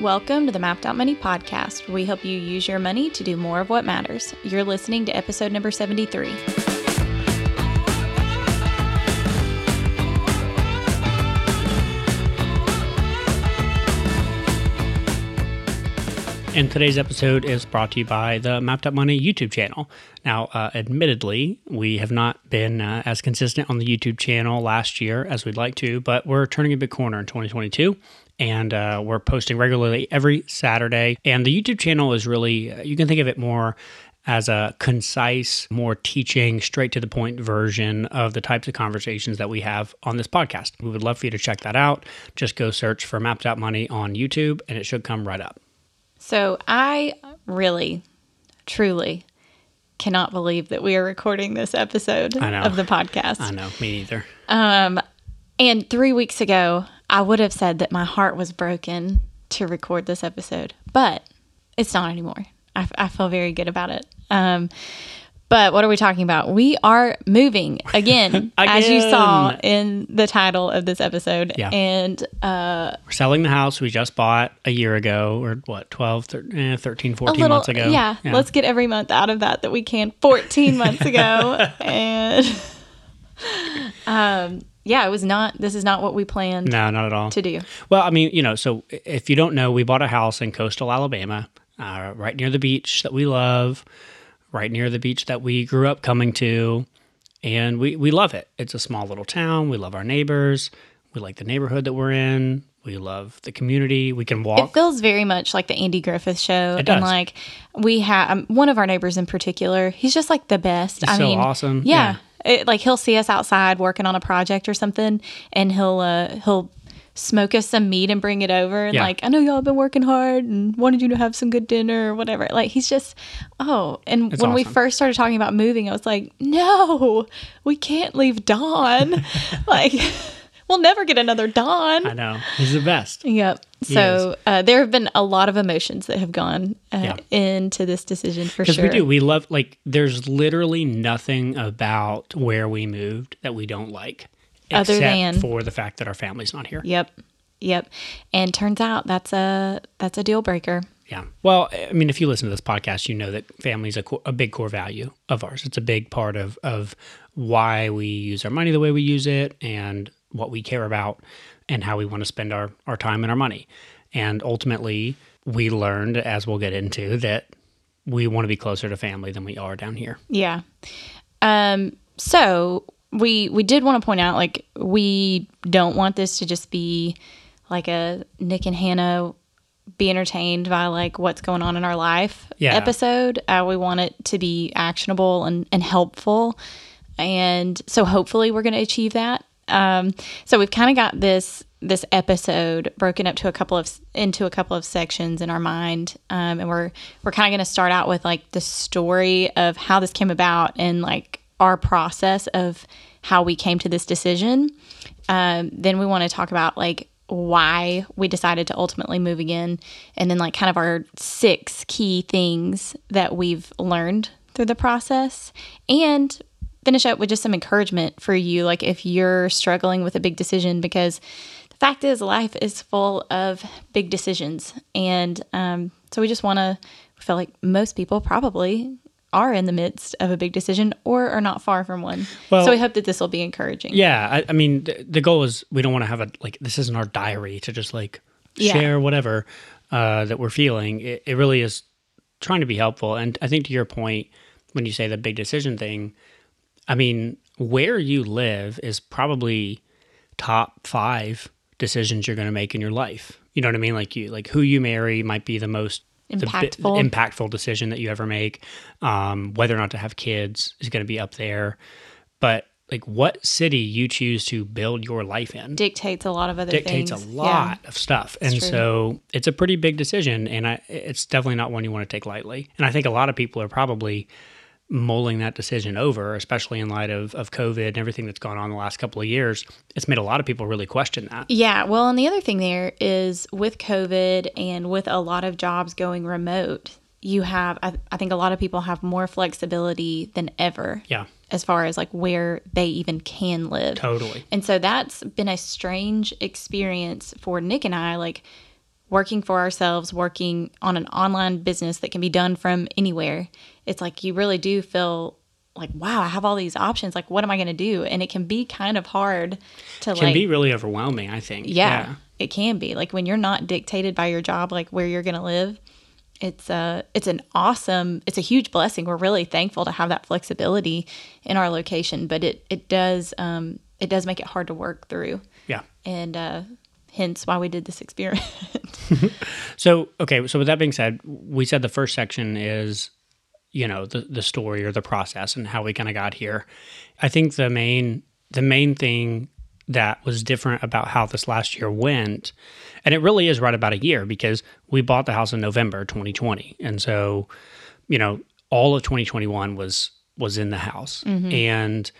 Welcome to the Mapped Out Money Podcast, where we help you use your money to do more of what matters. You're listening to episode number 73. And today's episode is brought to you by the Mapped Out Money YouTube channel. Now, uh, admittedly, we have not been uh, as consistent on the YouTube channel last year as we'd like to, but we're turning a big corner in 2022 and uh, we're posting regularly every Saturday. And the YouTube channel is really, you can think of it more as a concise, more teaching, straight to the point version of the types of conversations that we have on this podcast. We would love for you to check that out. Just go search for Mapped Out Money on YouTube and it should come right up. So I really, truly cannot believe that we are recording this episode of the podcast. I know, me neither. Um, and three weeks ago, I would have said that my heart was broken to record this episode, but it's not anymore. I, I feel very good about it. Um, but what are we talking about? We are moving again, as you saw in the title of this episode. Yeah. And uh, We're selling the house we just bought a year ago, or what, 12, thir- eh, 13, 14 little, months ago. yeah, let's get every month out of that that we can 14 months ago. and um, yeah, it was not, this is not what we planned No, not at all. to do. Well, I mean, you know, so if you don't know, we bought a house in coastal Alabama, uh, right near the beach that we love, right near the beach that we grew up coming to. And we, we love it. It's a small little town. We love our neighbors. We like the neighborhood that we're in. We love the community. We can walk. It feels very much like the Andy Griffith show. It does. And like we have um, one of our neighbors in particular, he's just like the best. He's I so mean, awesome. Yeah. It, like he'll see us outside working on a project or something and he'll uh he'll smoke us some meat and bring it over and Yeah. like I know y'all have been working hard and wanted you to have some good dinner or whatever. Like he's just oh and It's when we first started talking about moving, I was like, No, we can't leave Don. like we'll never get another Don. I know. He's the best. Yep. So uh, there have been a lot of emotions that have gone uh, Yeah. into this decision for Because sure. we do. We love, like, there's literally nothing about where we moved that we don't like. Other except than- for the fact that our family's not here. Yep. Yep. And turns out that's a that's a deal breaker. Yeah. Well, I mean, if you listen to this podcast, you know that family is a, core, a big core value of ours. It's a big part of, of why we use our money the way we use it and what we care about and how we want to spend our, our time and our money. And ultimately, we learned, as we'll get into, that we want to be closer to family than we are down here. Yeah. Um. So we we did want to point out like we don't want this to just be like a Nick and Hannah be entertained by like what's going on in our life Yeah. episode. Uh, we want it to be actionable and and helpful, and so hopefully we're going to achieve that. Um. So we've kind of got this this episode broken up to a couple of into a couple of sections in our mind um, and we're we're kind of going to start out with like the story of how this came about and like our process of how we came to this decision um, then we want to talk about like why we decided to ultimately move again and then like kind of our six key things that we've learned through the process and finish up with just some encouragement for you like if you're struggling with a big decision because the fact is life is full of big decisions and um, so we just want to feel like most people probably are in the midst of a big decision or are not far from one Well- so we hope that this will be encouraging Yeah, I, I mean, the, the goal is we don't want to have a like this isn't our diary to just like Yeah. share whatever uh, that we're feeling. It, it really is trying to be helpful. And I think to your point, when you say the big decision thing, I mean, where you live is probably top five decisions you're going to make in your life. You know what I mean? Like you, like who you marry might be the most the bi- Impactful. impactful decision that you ever make. Um, whether or not to have kids is going to be up there. But like what city you choose to build your life in dictates a lot of other dictates things a lot of stuff. And so it's a pretty big decision and I, it's definitely not one you want to take lightly. And I think a lot of people are probably mulling that decision over, especially in light of, of COVID and everything that's gone on the last couple of years. It's made a lot of people really question that. Yeah, well, and the other thing there is with COVID and with a lot of jobs going remote, you have, I, I think a lot of people have more flexibility than ever Yeah, as far as like where they even can live. totally. And so that's been a strange experience for Nick and I. Like, working for ourselves, working on an online business that can be done from anywhere, it's like you really do feel like, wow, I have all these options. Like, what am I going to do? And it can be kind of hard to like It Can like, be really overwhelming, I think. yeah, it can be like when you're not dictated by your job, like where you're going to live. It's a it's an awesome it's a huge blessing. We're really thankful to have that flexibility in our location, but it it does um, it does make it hard to work through, Yeah. and uh, hence why we did this experiment. So, okay, so with that being said, we said the first section is, you know, the the story or the process and how we kind of got here. I think the main the main thing that was different about how this last year went, and it really is right about a year because we bought the house in November 2020. And so, you know, all of 2021 was was in the house. Mm-hmm. And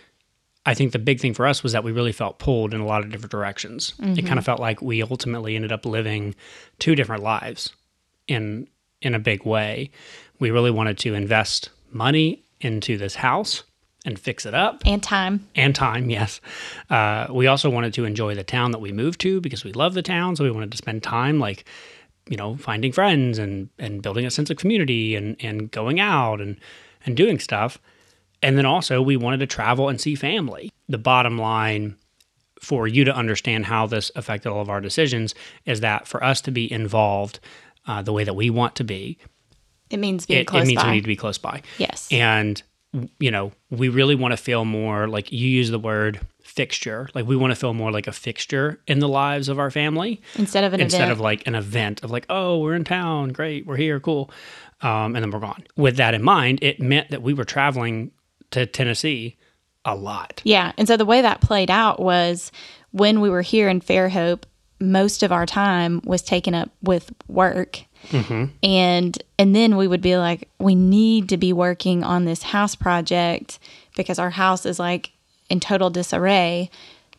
I think the big thing for us was that we really felt pulled in a lot of different directions. It mm-hmm. kind of felt like we ultimately ended up living two different lives in in a big way. We really wanted to invest money into this house and fix it up and time. and time, yes. Uh, we also wanted to enjoy the town that we moved to because we love the town. So we wanted to spend time like, you know, finding friends and and building a sense of community and and going out and and doing stuff. And then also we wanted to travel and see family. The bottom line for you to understand how this affected all of our decisions is that for us to be involved uh, the way that we want to be, It means being it, close it means by. we need to be close by yes. and you know we really want to feel more like you use the word fixture like we want to feel more like a fixture in the lives of our family instead of an instead event. of like an event of like oh we're in town great we're here cool um, and then we're gone with that in mind it meant that we were traveling to tennessee a lot Yeah. And so the way that played out was when we were here in Fairhope, most of our time was taken up with work. And and then we would be like, we need to be working on this house project because our house is like in total disarray.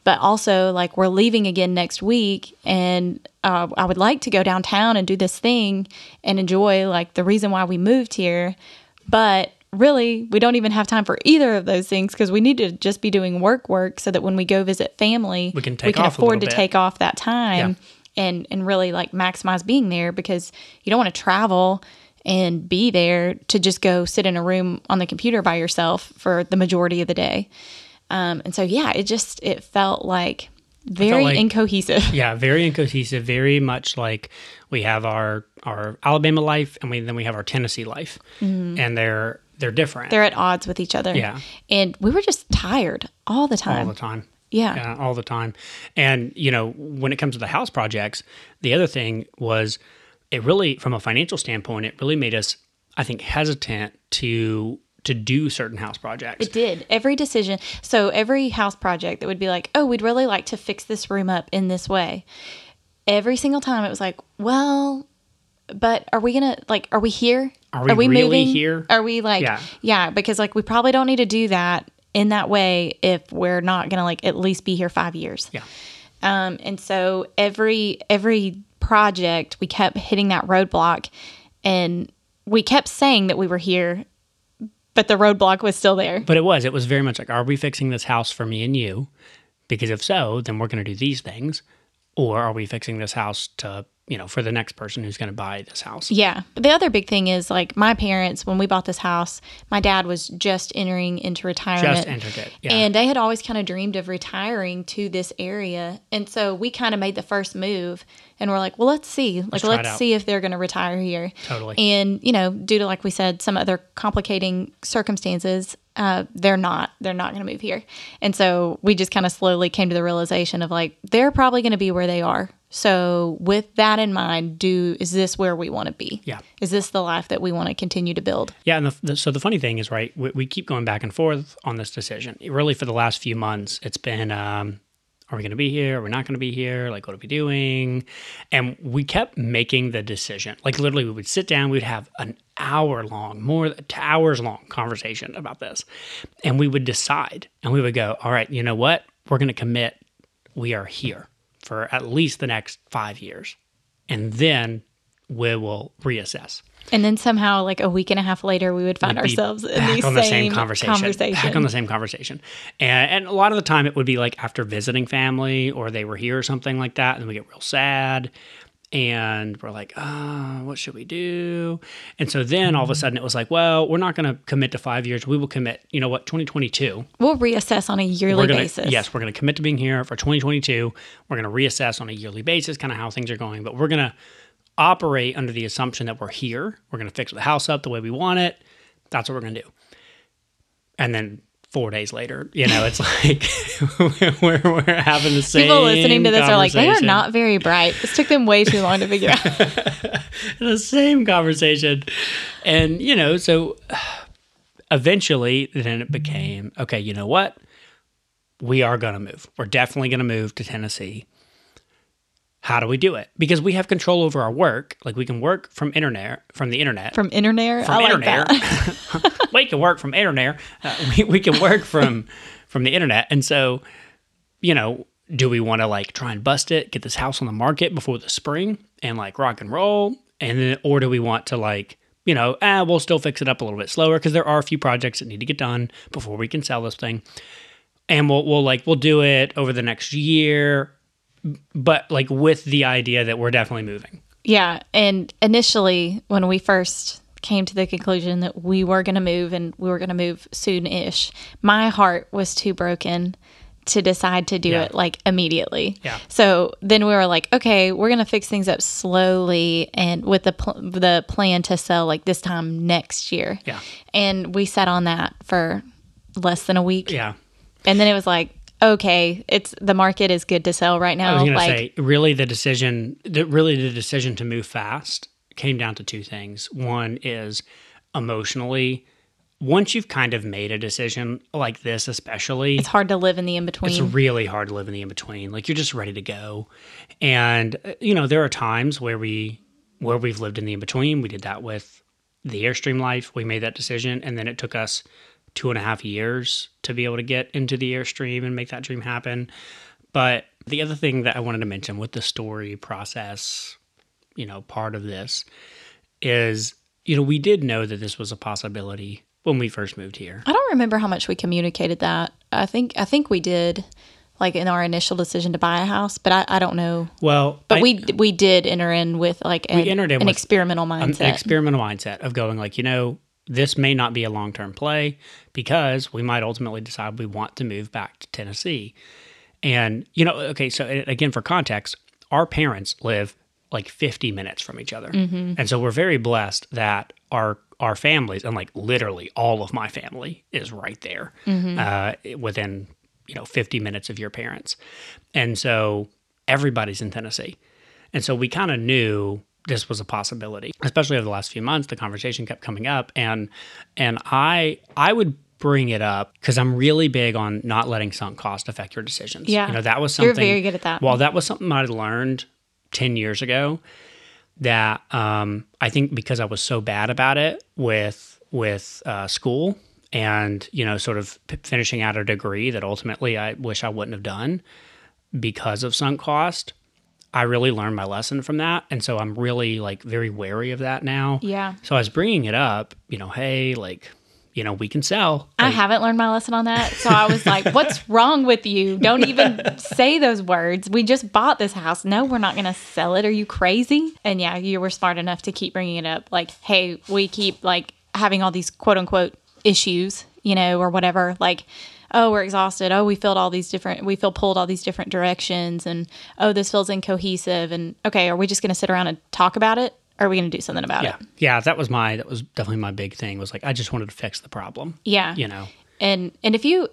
But also, like, we're leaving again next week, and uh, I would like to go downtown and do this thing and enjoy like the reason why we moved here. But really, we don't even have time for either of those things because we need to just be doing work work so that when we go visit family, We can take off a afford to bit. take off that time and and really like maximize being there because you don't want to travel and be there to just go sit in a room on the computer by yourself for the majority of the day. Um, and so yeah, it just it felt like very like- incohesive. yeah very incohesive very much like we have our our alabama life and we then we have our tennessee life and they're they're different Mm-hmm. They're at odds with each other. Yeah. And we were just tired all the time. all the time. Yeah. Yeah, all the time. And, you know, when it comes to the house projects, the other thing was it really, from a financial standpoint, it really made us, I think, hesitant to to do certain house projects. It did. Every decision. So every house project that would be like, oh, we'd really like to fix this room up in this way. Every single time it was like, well, but are we gonna like? Are we here? Are we really here? Are we like? Yeah. yeah. Because like we probably don't need to do that in that way if we're not gonna like at least be here five years. Yeah. Um, and so every every project we kept hitting that roadblock, and we kept saying that we were here, but the roadblock was still there. But it was, it was very much like, are we fixing this house for me and you? Because if so, then we're going to do these things. Or are we fixing this house to, you know, for the next person who's going to buy this house? Yeah. The other big thing is like my parents, when we bought this house, my dad was just entering into retirement. Just entered it. Yeah. And they had always kind of dreamed of retiring to this area. And so we kind of made the first move and we're like, well, let's see. Like, it let's see if they're going to retire here. Totally. And, you know, due to, like we said, some other complicating circumstances, uh, they're not, they're not going to move here. And so we just kind of slowly came to the realization of like, they're probably going to be where they are. So with that in mind, do, is this where we want to be? Yeah. Is this the life that we want to continue to build? Yeah, and the, the, so the funny thing is, right, we, we keep going back and forth on this decision. It really, for the last few months, it's been, um, are we going to be here? Are we not going to be here? Like, what are we doing? And we kept making the decision. Like, literally, we would sit down, we would have an hour long, more than hours long conversation about this, and we would decide, and we would go, all right, you know what? We're going to commit. We are here for at least the next five years, and then we will reassess. And then somehow, like a week and a half later, we would find ourselves in back the on same, the same conversation, conversation. back on the same conversation, and, and a lot of the time it would be like after visiting family or they were here or something like that, and we get real sad, and we're like, ah, what should we do? And so then all of a sudden it was like, well, we're not going to commit to five years. We will commit, you know what, 2022. We'll reassess on a yearly gonna, basis. Yes, we're going to commit to being here for 2022. We're going to reassess on a yearly basis, kind of how things are going, but we're going to operate under the assumption that we're here. We're going to fix the house up the way we want it. That's what we're going to do. And then four days later, you know, it's like we're, we're having the same. People listening to this are like, they are not very bright. This took them way too long to figure out. the same conversation. And, you know, so eventually then it became okay, you know what? We are going to move. We're definitely going to move to Tennessee. How do we do it? Because we have control over our work. Like we can work from internet, from the internet. From internet, from I like internet. we can work from internet. Uh, we, we can work from from the internet. And so, you know, do we want to like try and bust it, get this house on the market before the spring and like rock and roll? And then, or do we want to like, you know, ah, we'll still fix it up a little bit slower because there are a few projects that need to get done before we can sell this thing. And we'll, we'll like, we'll do it over the next year, but like with the idea that we're definitely moving. Yeah. And initially, when we first came to the conclusion that we were going to move and we were going to move soon ish, my heart was too broken to decide to do Yeah. it like immediately. Yeah. So then we were like, okay, we're going to fix things up slowly and with the pl- the plan to sell like this time next year. Yeah. And we sat on that for less than a week. Yeah. And then it was like, okay, it's the market is good to sell right now. I was going to say, really, the decision, the, really, the decision to move fast came down to two things. One is emotionally, once you've kind of made a decision like this, especially, it's hard to live in the in between. it's really hard to live in the in between. Like you're just ready to go, and uh, you know there are times where we where we've lived in the in between. We did that with the Airstream life. We made that decision, and then it took us two and a half years to be able to get into the Airstream and make that dream happen. But the other thing that I wanted to mention with the story process, you know, part of this is, you know, we did know that this was a possibility when we first moved here. I don't remember how much we communicated that. I think I think we did, like in our initial decision to buy a house, but I, I don't know. Well, But I- we we did enter in with like an, entered in an experimental an mindset. experimental mindset of going like, you know, this may not be a long term play because we might ultimately decide we want to move back to Tennessee. And, you know, okay, so again, for context, our parents live like 50 minutes from each other. And so we're very blessed that our our families and like literally all of my family is right there uh, within you know 50 minutes of your parents and so everybody's in tennessee and so we kind of knew this was a possibility especially over the last few months the conversation kept coming up and and i i would bring it up because i'm really big on not letting sunk cost affect your decisions Yeah. you know that was something. You're very good at that. well that was something i learned 10 years ago that um, I think because I was so bad about it with with uh, school and you know sort of p- finishing out a degree that ultimately I wish I wouldn't have done because of sunk cost. I really learned my lesson from that, and so I'm really like very wary of that now. Yeah. So I was bringing it up, you know, hey, like, you know, we can sell. I haven't learned my lesson on that. So I was like, what's wrong with you? Don't even say those words. We just bought this house. No, we're not going to sell it. Are you crazy? And yeah, you were smart enough to keep bringing it up. Like, hey, we keep like having all these quote unquote issues, you know, or whatever. Like, oh, we're exhausted. Oh, we felt all these different, we feel pulled all these different directions. And oh, this feels incohesive. And okay, are we just going to sit around and talk about it? Or are we going to do something about it? yeah, it? yeah, that was my that was definitely my big thing. Was like I just wanted to fix the problem. Yeah. You know, and and if you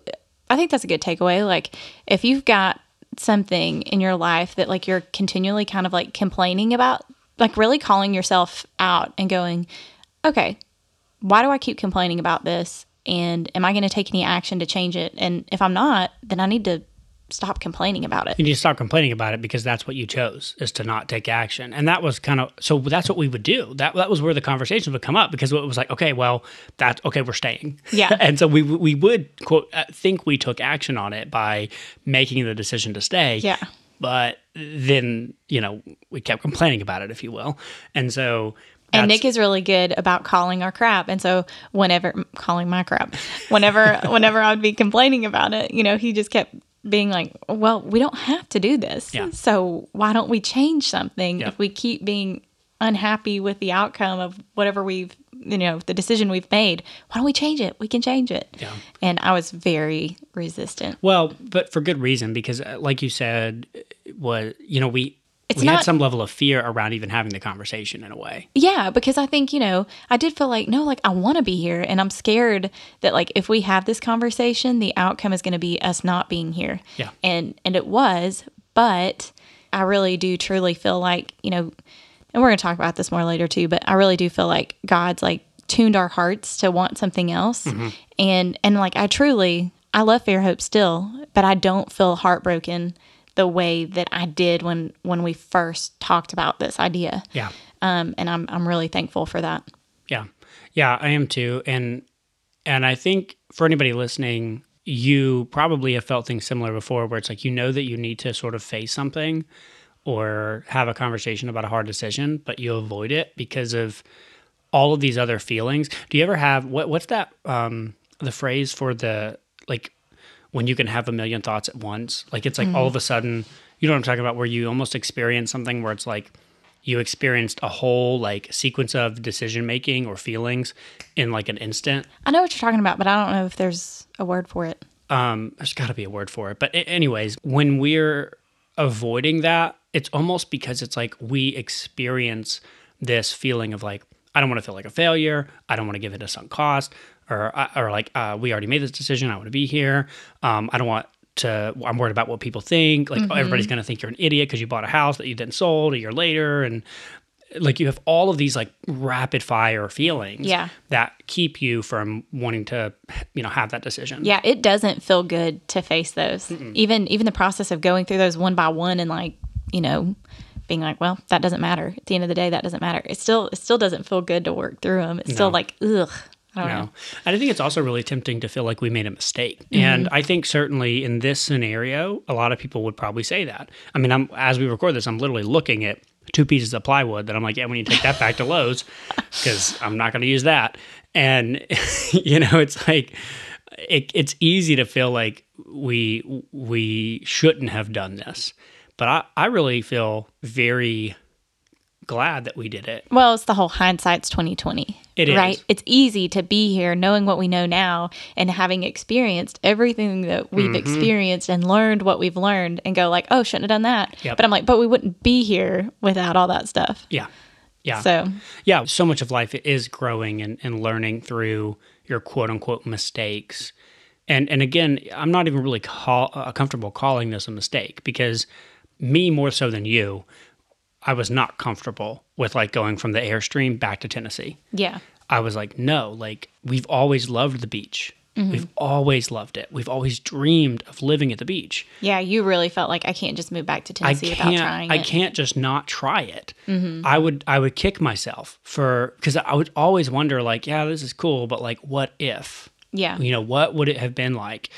i think that's a good takeaway like if you've got something in your life that like you're continually kind of like complaining about like really calling yourself out and going okay why do i keep complaining about this and am i going to take any action to change it? And if i'm not then i need to stop complaining about it. You need to stop complaining about it because that's what you chose is to not take action. And that was kind of so that's what we would do. That that was where the conversations would come up because it was like okay well that's okay we're staying. Yeah. and so we we would quote uh, think we took action on it by making the decision to stay. Yeah. but then you know we kept complaining about it if you will. And so and Nick is really good about calling our crap. And so whenever calling my crap, whenever whenever I would be complaining about it, you know, he just kept being like, well, we don't have to do this. Yeah. So why don't we change something Yeah. if we keep being unhappy with the outcome of whatever we've, you know, the decision we've made? Why don't we change it? We can change it. Yeah. And I was very resistant. Well, but for good reason because, uh, like you said, it was you know we It's we had not- some level of fear around even having the conversation in a way. Yeah, because I think, you know, I did feel like, no, like I want to be here. And I'm scared that like if we have this conversation, the outcome is going to be us not being here. Yeah. And and it was, but I really do truly feel like, you know, and we're going to talk about this more later too, but I really do feel like God's like tuned our hearts to want something else. Mm-hmm. And and like I truly I love Fairhope still, but I don't feel heartbroken the way that I did when when we first talked about this idea Yeah, um, and I'm I'm really thankful for that. yeah, yeah. I am too, and and I think for anybody listening, you probably have felt things similar before, where it's like you know that you need to sort of face something or have a conversation about a hard decision, but you avoid it because of all of these other feelings. Do you ever have what what's that um the phrase for the like when you can have a million thoughts at once? Like it's like all of a sudden, you know what I'm talking about where you almost experience something where it's like you experienced a whole like sequence of decision making or feelings in like an instant. I know what you're talking about, but I don't know if there's a word for it. um there's got to be a word for it but anyways when we're avoiding that it's almost because it's like we experience this feeling of like i don't want to feel like a failure i don't want to give it a sunk cost or or like uh, we already made this decision i want to be here um i don't want to i'm worried about what people think like everybody's going to think you're an idiot because you bought a house that you then sold a year later and like you have all of these like rapid fire feelings Yeah. that keep you from wanting to you know have that decision Yeah, it doesn't feel good to face those. Even even the process of going through those one by one and like you know being like, well, that doesn't matter. At the end of the day, that doesn't matter. It still it still doesn't feel good to work through them. It's still like ugh. I don't No. know. And I think it's also really tempting to feel like we made a mistake. Mm-hmm. And I think certainly in this scenario, a lot of people would probably say that. I mean, I'm as we record this, I'm literally looking at two pieces of plywood that I'm like, yeah, we need to take that back to Lowe's because I'm not going to use that. And you know, it's like it, it's easy to feel like we we shouldn't have done this. But I, I really feel very glad that we did it. Well, it's the whole hindsight's twenty twenty. It is. right. It's easy to be here, knowing what we know now, and having experienced everything that we've Mm-hmm. experienced and learned what we've learned, and go like, oh, shouldn't have done that. Yep. But I'm like, but we wouldn't be here without all that stuff. Yeah. Yeah. So yeah, so much of life is growing and, and learning through your quote unquote mistakes. And and again, I'm not even really call, uh, comfortable calling this a mistake because me more so than you, I was not comfortable with like going from the Airstream back to Tennessee. yeah, I was like, no, like we've always loved the beach. Mm-hmm. We've always loved it. We've always dreamed of living at the beach. yeah, you really felt like I can't just move back to Tennessee without trying I it. can't just not try it. Mm-hmm. I would. I would kick myself for because I would always wonder, like, yeah, this is cool, but like, what if? Yeah, You know, what would it have been like?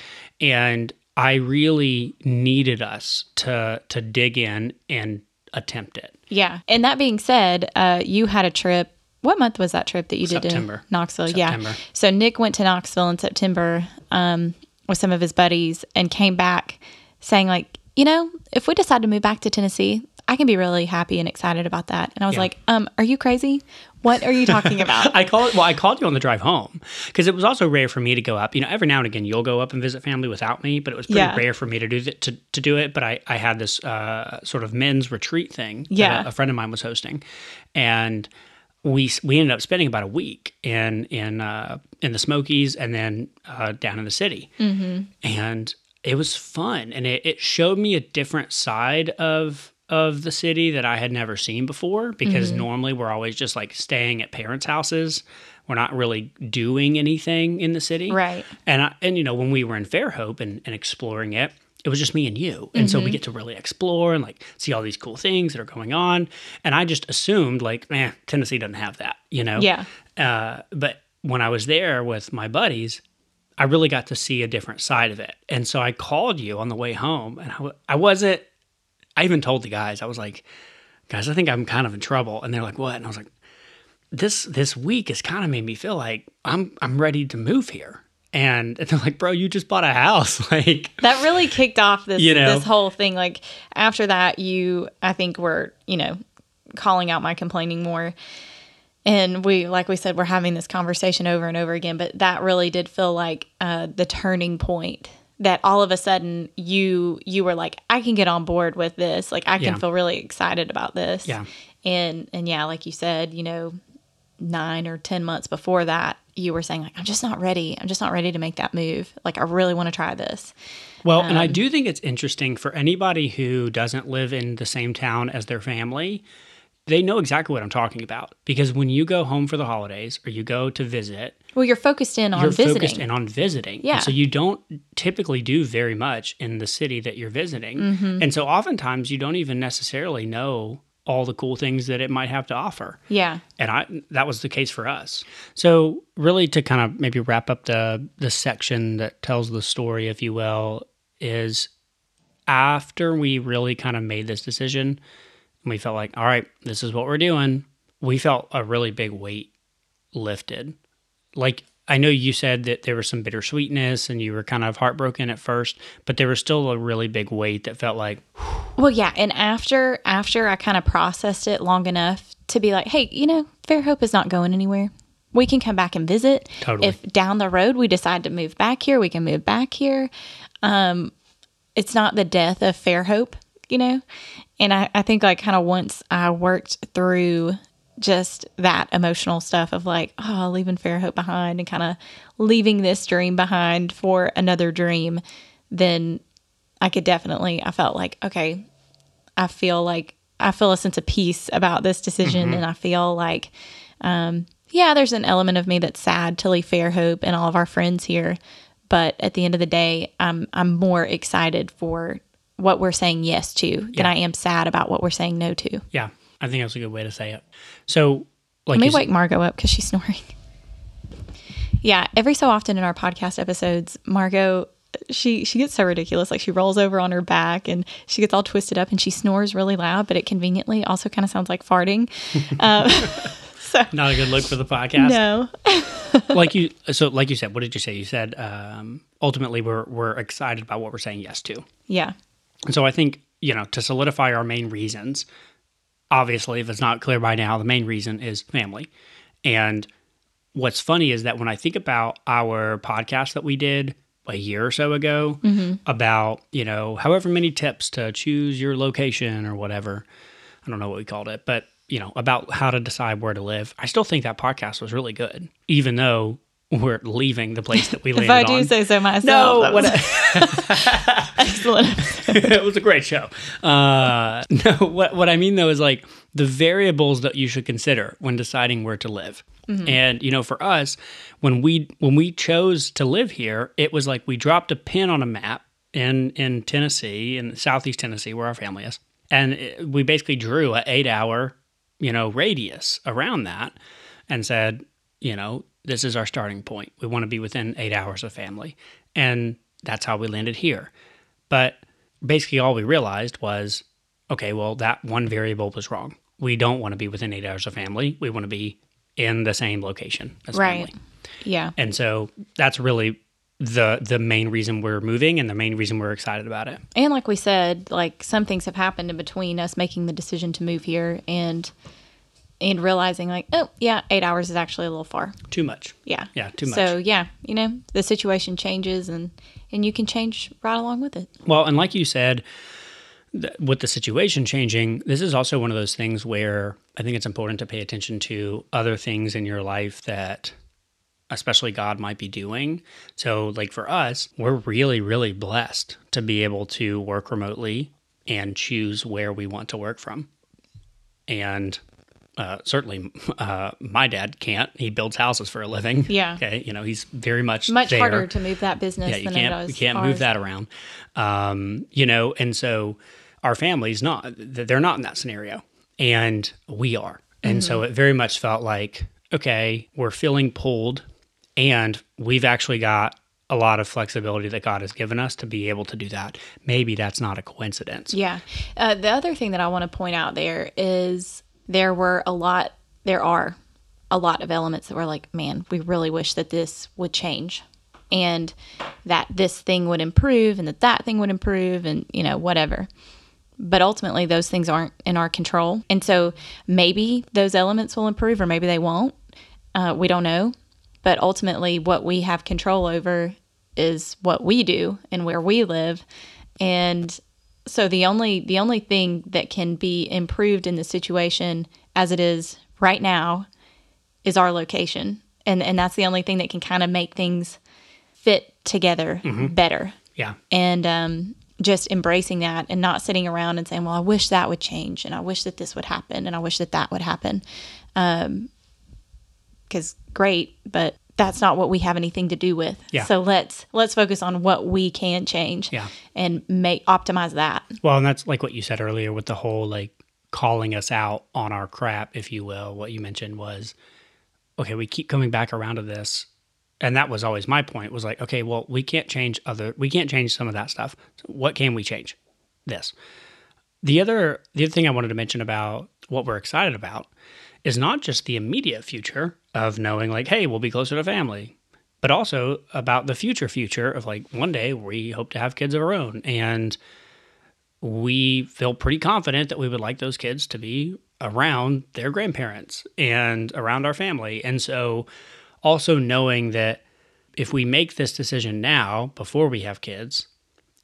And I really needed us to to dig in and attempt it. Yeah. And that being said, uh, you had a trip. What month was that trip that you did September. to Knoxville? September. Yeah. So Nick went to Knoxville in September um, with some of his buddies and came back saying like, you know, if we decide to move back to Tennessee, I can be really happy and excited about that. And I was Yeah. like, um, are you crazy? What are you talking about? I called. Well, I called you on the drive home because it was also rare for me to go up. You know, every now and again you'll go up and visit family without me, but it was pretty Yeah. rare for me to do that to, to do it. But I I had this uh, sort of men's retreat thing. that Yeah. a, a friend of mine was hosting, and we we ended up spending about a week in in uh, in the Smokies and then uh, down in the city, mm-hmm. and it was fun, and it, it showed me a different side of of the city that I had never seen before because normally we're always just like staying at parents' houses. We're not really doing anything in the city. Right. And I, and you know, when we were in Fairhope and, and exploring it, it was just me and you. And so we get to really explore and like see all these cool things that are going on. And I just assumed like, man, Tennessee doesn't have that, you know? Yeah. Uh, but when I was there with my buddies, I really got to see a different side of it. And so I called you on the way home and I, w- I wasn't, I even told the guys, I was like, guys, I think I'm kind of in trouble. And they're like, what? And I was like, this, this week has kind of made me feel like I'm, I'm ready to move here. And they're like, bro, you just bought a house. like, that really kicked off this You know? this whole thing. Like after that, you I think were you know calling out my complaining more, and we like we said we're having this conversation over and over again. But that really did feel like uh, the turning point. That all of a sudden you you were like I can get on board with this. Like I can Yeah. feel really excited about this. Yeah. And and yeah, like you said, you know, nine or ten months before that, you were saying like I'm just not ready. I'm just not ready to make that move. Like I really want to try this. Well, and Um, I do think it's interesting for anybody who doesn't live in the same town as their family. They know exactly what I'm talking about because when you go home for the holidays or you go to visit, Well, you're focused in on you're visiting. focused in on visiting. Yeah. And so you don't typically do very much in the city that you're visiting. Mm-hmm. And so oftentimes you don't even necessarily know all the cool things that it might have to offer. yeah. And I that was the case for us. So really to kind of maybe wrap up the the section that tells the story, if you will, is after we really kind of made this decision and we felt like, all right, this is what we're doing, we felt a really big weight lifted. Like I know you said that there was some bittersweetness and you were kind of heartbroken at first, but there was still a really big weight that felt like, Well, yeah, and after after I kind of processed it long enough to be like, hey, you know, Fairhope is not going anywhere. We can come back and visit. Totally. If down the road we decide to move back here, we can move back here. Um, it's not the death of Fairhope, you know. And I, I think like kind of once I worked through just that emotional stuff of like, oh, leaving Fairhope behind and kind of leaving this dream behind for another dream, then I could definitely, I felt like, okay, I feel like I feel a sense of peace about this decision. And I feel like, um, yeah, there's an element of me that's sad to leave Fairhope and all of our friends here. But at the end of the day, I'm, I'm more excited for what we're saying yes to than I am sad about what we're saying no to. yeah, I think that's a good way to say it. So like Let me wake Margot up because she's snoring. Yeah, every so often in our podcast episodes, Margot she she gets so ridiculous. Like she rolls over on her back and she gets all twisted up and she snores really loud, but it conveniently also kind of sounds like farting. Um, so not a good look for the podcast. no, like you so like you said what did you say you said um, ultimately we're we're excited about what we're saying yes to yeah, and so i think you know to solidify our main reasons obviously if it's not clear by now the main reason is family. And what's funny is that when i think about our podcast that we did a year or so ago mm-hmm. about you know however many tips to choose your location or whatever i don't know what we called it but you know about how to decide where to live i still think that podcast was really good even though we're leaving the place that we landed if I do on say so myself, no what was excellent. it was a great show. Uh, no, what what I mean though is like the variables that you should consider when deciding where to live. And you know, for us, when we when we chose to live here, it was like we dropped a pin on a map in in Tennessee, in southeast Tennessee, where our family is, and it, we basically drew a eight hour you know radius around that, and said, you know, this is our starting point. We want to be within eight hours of family, and that's how we landed here. But basically, all we realized was okay, well, that one variable was wrong. We don't want to be within eight hours of family. We want to be in the same location as Right. family. Yeah, And so that's really the the main reason we're moving and the main reason we're excited about it. and like we said, like some things have happened in between us making the decision to move here and and realizing like, oh yeah, eight hours is actually a little far. Too much. Yeah. Yeah, too much. So yeah, you know, the situation changes and and you can change right along with it. Well, and like you said, th- with the situation changing, this is also one of those things where I think it's important to pay attention to other things in your life that especially God might be doing. So, like for us, we're really, really blessed to be able to work remotely and choose where we want to work from. And uh, certainly, uh, my dad can't. He builds houses for a living. Yeah. Okay. You know, he's very much Much there harder to move that business yeah, you than can't it does. you can't ours. move that around. Um, you know, and so our family's not they're not in that scenario, and we are, and so Mm-hmm. it very much felt like okay, we're feeling pulled, and we've actually got a lot of flexibility that God has given us to be able to do that. Maybe that's not a coincidence. Yeah. Uh, the other thing that I want to point out there is there were a lot, there are a lot of elements that were like, man, we really wish that this would change. and that this thing would improve and that that thing would improve and you know whatever. But ultimately those things aren't in our control. And so maybe those elements will improve or maybe they won't. Uh, we don't know. But ultimately what we have control over is what we do and where we live. And so the only the only thing that can be improved in the situation as it is right now is our location. And and that's the only thing that can kind of make things fit together better. Yeah. and um, just embracing that and not sitting around and saying, "Well, I wish that would change, and I wish that this would happen, and I wish that that would happen," because great, but that's not what we have anything to do with. Yeah. So let's let's focus on what we can change. Yeah. And make optimize that. Well, and that's like what you said earlier with the whole like calling us out on our crap, if you will. What you mentioned was, okay, we keep coming back around to this. And that was always my point was like, okay, well, we can't change other, we can't change some of that stuff. So what can we change? This. The other, the other thing I wanted to mention about what we're excited about is not just the immediate future of knowing like, hey, we'll be closer to family, but also about the future future of like one day we hope to have kids of our own. And we feel pretty confident that we would like those kids to be around their grandparents and around our family. And so, also knowing that if we make this decision now before we have kids,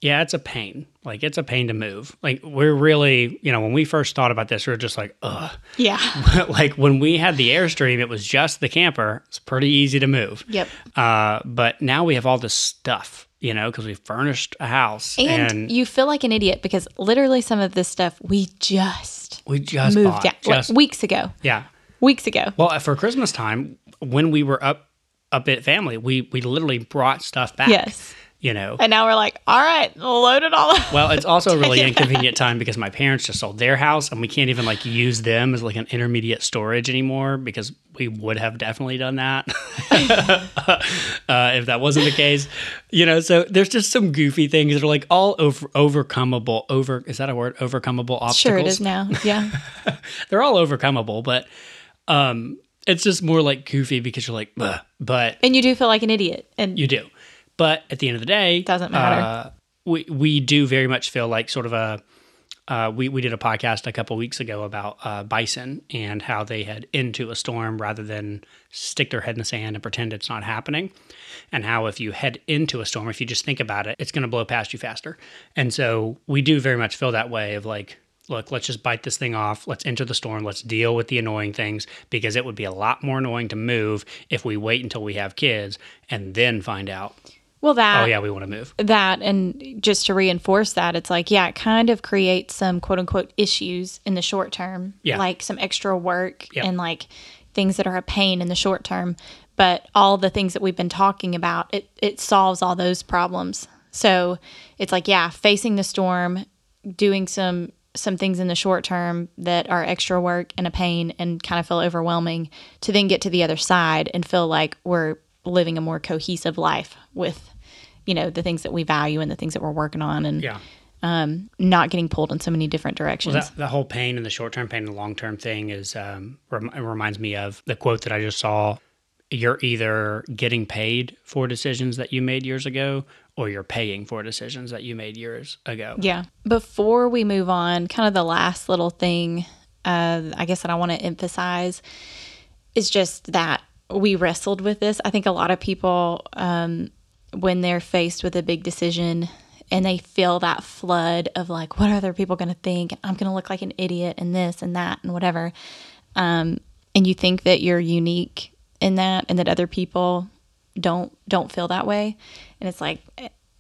yeah, it's a pain. Like, it's a pain to move. Like, we're really, you know, when we first thought about this, we were just like, ugh. Yeah. like, when we had the Airstream, it was just the camper. It's pretty easy to move. Yep. Uh, but now we have all this stuff, you know, because we furnished a house And, and you feel like an idiot because literally some of this stuff we just we just moved bought. out Just, like, weeks ago. yeah. Weeks ago. Well, for Christmas time, when we were up up at family, we we literally brought stuff back. Yes. You know. And now we're like, all right, load it all up. Well, it's also a really inconvenient time because my parents just sold their house and we can't even like use them as like an intermediate storage anymore because we would have definitely done that uh, if that wasn't the case. You know, so there's just some goofy things that are like all over overcomable. Over is that a word? Overcomable obstacles. Sure, it is now. Yeah. They're all overcomable, but um, it's just more like goofy because you're like, "Ugh," but and you do feel like an idiot. And you do. But at the end of the day, Doesn't matter. Uh, we we do very much feel like sort of a. Uh, we we did a podcast a couple weeks ago about uh, bison and how they head into a storm rather than stick their head in the sand and pretend it's not happening, and how if you head into a storm, if you just think about it, it's going to blow past you faster. And so we do very much feel that way of like, look, let's just bite this thing off. Let's enter the storm. Let's deal with the annoying things because it would be a lot more annoying to move if we wait until we have kids and then find out well, that oh yeah, we want to move. that and just to reinforce that it's like yeah it kind of creates some quote unquote issues in the short term Yeah. like some extra work Yep. and like things that are a pain in the short term but all the things that we've been talking about it it solves all those problems so it's like yeah facing the storm doing some some things in the short term that are extra work and a pain and kind of feel overwhelming to then get to the other side and feel like we're living a more cohesive life with you know the things that we value and the things that we're working on and Yeah. not getting pulled in so many different directions That, the whole pain and the short term pain and the long term thing is um, rem- reminds me of the quote that I just saw. You're either getting paid for decisions that you made years ago, or you're paying for decisions that you made years ago. yeah before we move on kind of the last little thing uh, i guess that i want to emphasize is just that we wrestled with this i think a lot of people um, when they're faced with a big decision and they feel that flood of like what are other people going to think? I'm going to look like an idiot and this and that and whatever. Um, and you think that you're unique in that and that other people don't don't feel that way. And it's like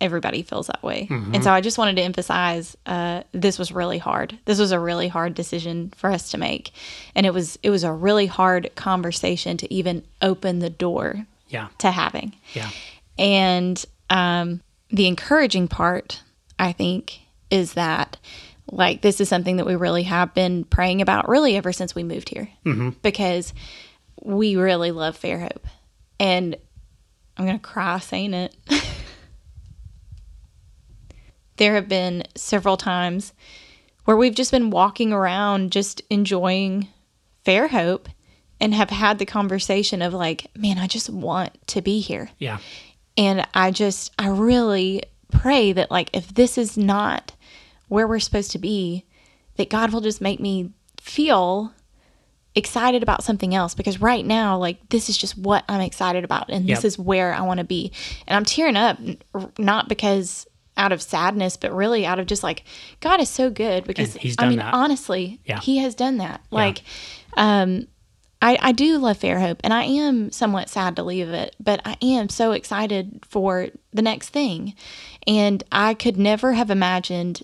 everybody feels that way. And so i just wanted to emphasize uh, this was really hard. This was a really hard decision for us to make. And it was it was a really hard conversation to even open the door Yeah. to having. Yeah. And um, the encouraging part, I think, is that like this is something that we really have been praying about really ever since we moved here because we really love Fairhope. And I'm going to cry saying it. there have been several times where we've just been walking around just enjoying Fairhope and have had the conversation of like, man, I just want to be here Yeah. And I just, I really pray that, like, if this is not where we're supposed to be, that God will just make me feel excited about something else because right now like this is just what I'm excited about and this is where I want to be. And I'm tearing up not because out of sadness but really out of just like God is so good because I mean that. honestly Yeah. he has done that. Like um I, I do love Fairhope and I am somewhat sad to leave it, but I am so excited for the next thing. And I could never have imagined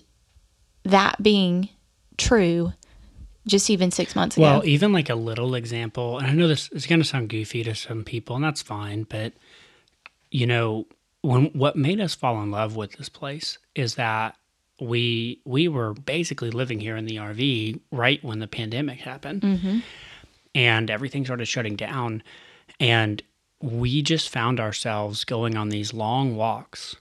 that being true just even six months ago. Well, even like a little example, and I know this is going to sound goofy to some people, and that's fine, but you know, when what made us fall in love with this place is that we we were basically living here in the RV right when the pandemic happened, mm-hmm. And everything started shutting down, and we just found ourselves going on these long walks.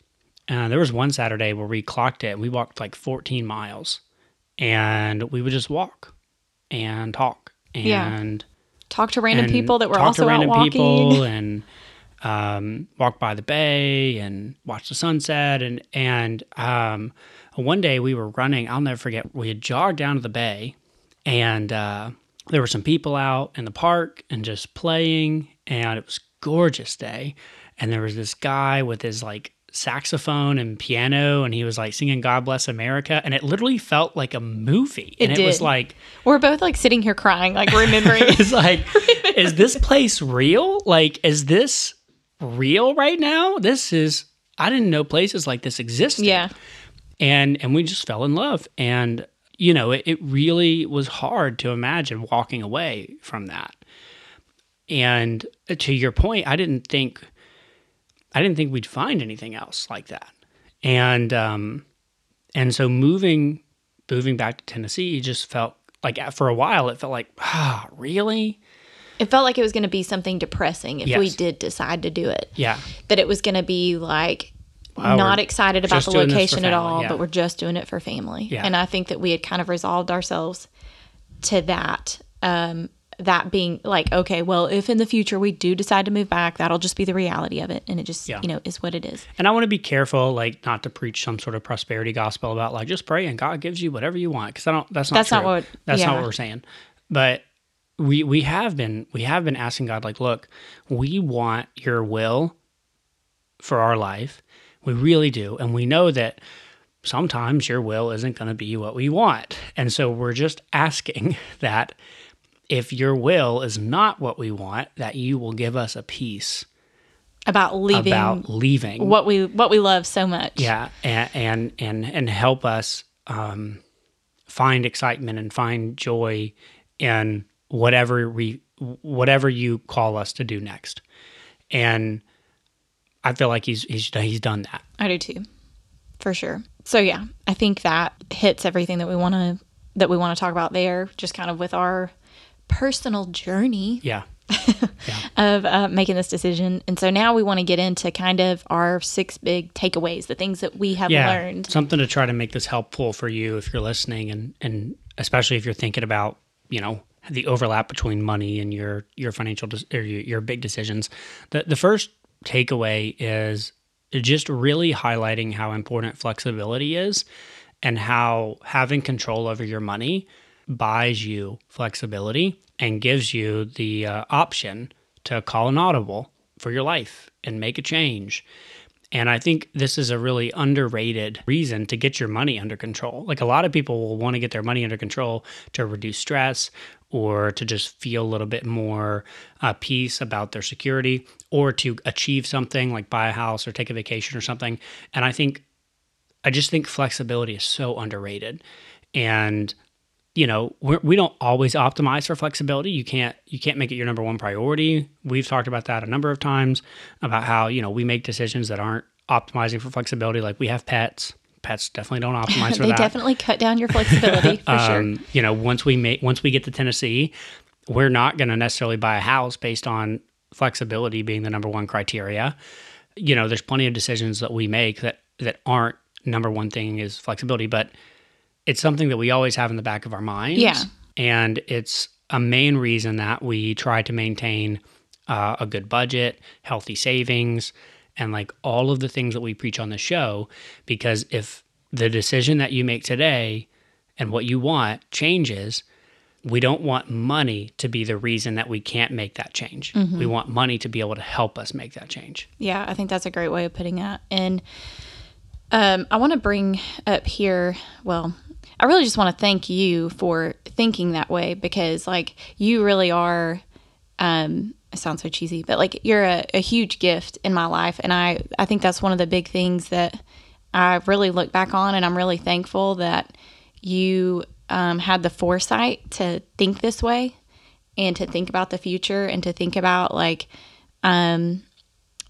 Uh, there was one Saturday where we clocked it, and we walked like 14 miles, and we would just walk and talk Yeah. and Talk to random people that were talk also to random out walking. people and um, walk by the bay and watch the sunset and and um, one day we were running I'll never forget we had jogged down to the bay and uh, there were some people out in the park and just playing and it was a gorgeous day and there was this guy with his like saxophone and piano and he was like singing God Bless America and it literally felt like a movie It and it was like We're both like sitting here crying, like remembering. it's like, is this place real? Like, is this real right now? This is. I didn't know places like this existed. yeah. and and we just fell in love, and you know, it, it really was hard to imagine walking away from that. And to your point, I didn't think, I didn't think we'd find anything else like that, and um, and so moving moving back to Tennessee just felt like for a while it felt like ah really It felt like it was going to be something depressing if we did decide to do it. yeah That it was going to be like Wow, not excited about the doing this for location at all, yeah. but we're just doing it for family. Yeah. And I think that we had kind of resolved ourselves to that. Um, that being like, okay, well, if in the future we do decide to move back, that'll just be the reality of it. And it just, Yeah. you know, is what it is. And I want to be careful, like not to preach some sort of prosperity gospel about like just pray and God gives you whatever you want. Because I don't. That's not. That's not what- That's not what we're saying. But we we have been we have been asking God like, look, we want Your will for our life. We really do, and we know that sometimes Your will isn't going to be what we want, and so we're just asking that if Your will is not what we want, that You will give us a peace About leaving about leaving. what we what we love so much. yeah and and and, and help us um, find excitement and find joy in whatever we whatever you call us to do next. And i feel like he's he's he's done that I do too, for sure. So yeah, I think that hits everything that we want to that we want to talk about there. Just kind of with our personal journey yeah yeah. of uh, making this decision, and so now we want to get into kind of our six big takeaways, the things that we have yeah learned. something to try to make this helpful for you if you're listening and and especially if you're thinking about you know the overlap between money and your your financial des- or your, your big decisions the the first takeaway is just really highlighting how important flexibility is and how having control over your money buys you flexibility and gives you the uh, option to call an audible for your life and make a change and I think this is a really underrated reason to get your money under control. Like a lot of people will want to get their money under control to reduce stress or to just feel a little bit more uh, peace about their security or to achieve something like buy a house or take a vacation or something. And I think, I just think flexibility is so underrated. And you know we're, we don't always optimize for flexibility you can't you can't make it your number one priority we've talked about that a number of times about how you know we make decisions that aren't optimizing for flexibility like we have pets pets definitely don't optimize for they that definitely cut down your flexibility for sure. um, you know once we make once we get to tennessee we're not going to necessarily buy a house based on flexibility being the number one criteria you know there's plenty of decisions that we make that that aren't number one thing is flexibility but it's something that we always have in the back of our minds Yeah. and it's a main reason that we try to maintain uh, a good budget healthy savings and like all of the things that we preach on the show. Because if the decision that you make today and what you want changes, we don't want money to be the reason that we can't make that change. We want money to be able to help us make that change. Yeah, I think that's a great way of putting it. And um, I want to bring up here, well, I really just want to thank you for thinking that way because, like, you really are. Um, it sounds so cheesy, but like you're a, a huge gift in my life, and I I think that's one of the big things that I really look back on, and I'm really thankful that you um, had the foresight to think this way and to think about the future and to think about like um,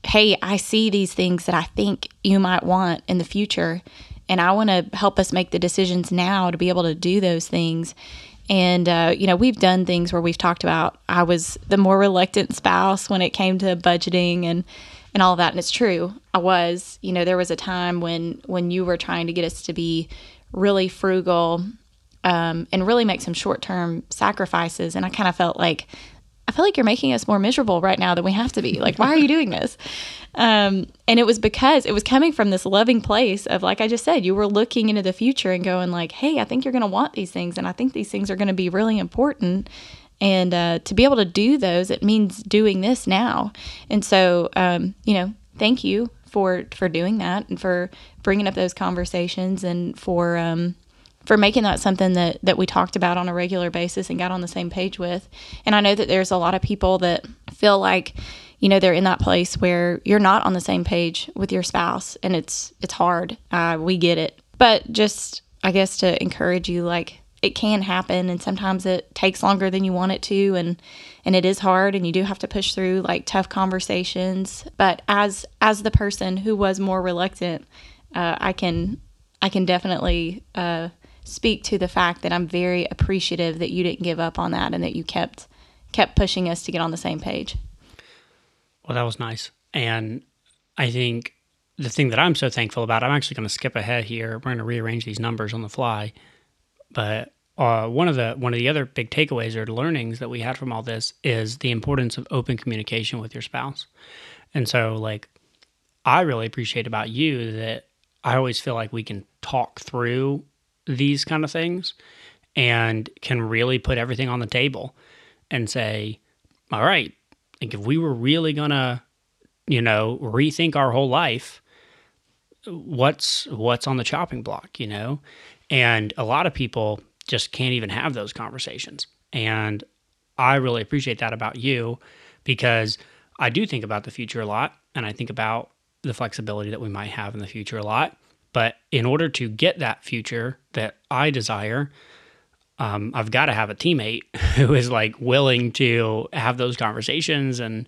hey, I see these things that I think you might want in the future, and I want to help us make the decisions now to be able to do those things. And, uh, you know, we've done things where we've talked about I was the more reluctant spouse when it came to budgeting and, and all that. And it's true. I was, you know, there was a time when, when you were trying to get us to be really frugal um, and really make some short term sacrifices. And I kind of felt like, I feel like you're making us more miserable right now than we have to be. Like, why are you doing this? Um, and it was because it was coming from this loving place of, like I just said, you were looking into the future and going, like, hey, I think you're going to want these things, and I think these things are going to be really important. And uh, to be able to do those, it means doing this now. And so, um, you know, thank you for for doing that and for bringing up those conversations and for um, for making that something that that we talked about on a regular basis and got on the same page with. And I know that there's a lot of people that feel like you know they're in that place where you're not on the same page with your spouse and it's it's hard. Uh, we get it, but just I guess to encourage you, like it can happen, and sometimes it takes longer than you want it to, and and it is hard, and you do have to push through like tough conversations. But as as the person who was more reluctant, uh, I can I can definitely. Uh, speak to the fact that I'm very appreciative that you didn't give up on that and that you kept kept pushing us to get on the same page. Well, that was nice. And I think the thing that I'm so thankful about, I'm actually going to skip ahead here. We're going to rearrange these numbers on the fly. But uh, one of the one of the other big takeaways or learnings that we had from all this is the importance of open communication with your spouse. And so, like, I really appreciate about you that I always feel like we can talk through these kind of things and can really put everything on the table and say, all right, like if we were really gonna, you know, rethink our whole life, what's what's on the chopping block, you know? And a lot of people just can't even have those conversations. And I really appreciate that about you because I do think about the future a lot and I think about the flexibility that we might have in the future a lot. But in order to get that future that I desire, um, I've got to have a teammate who is like willing to have those conversations and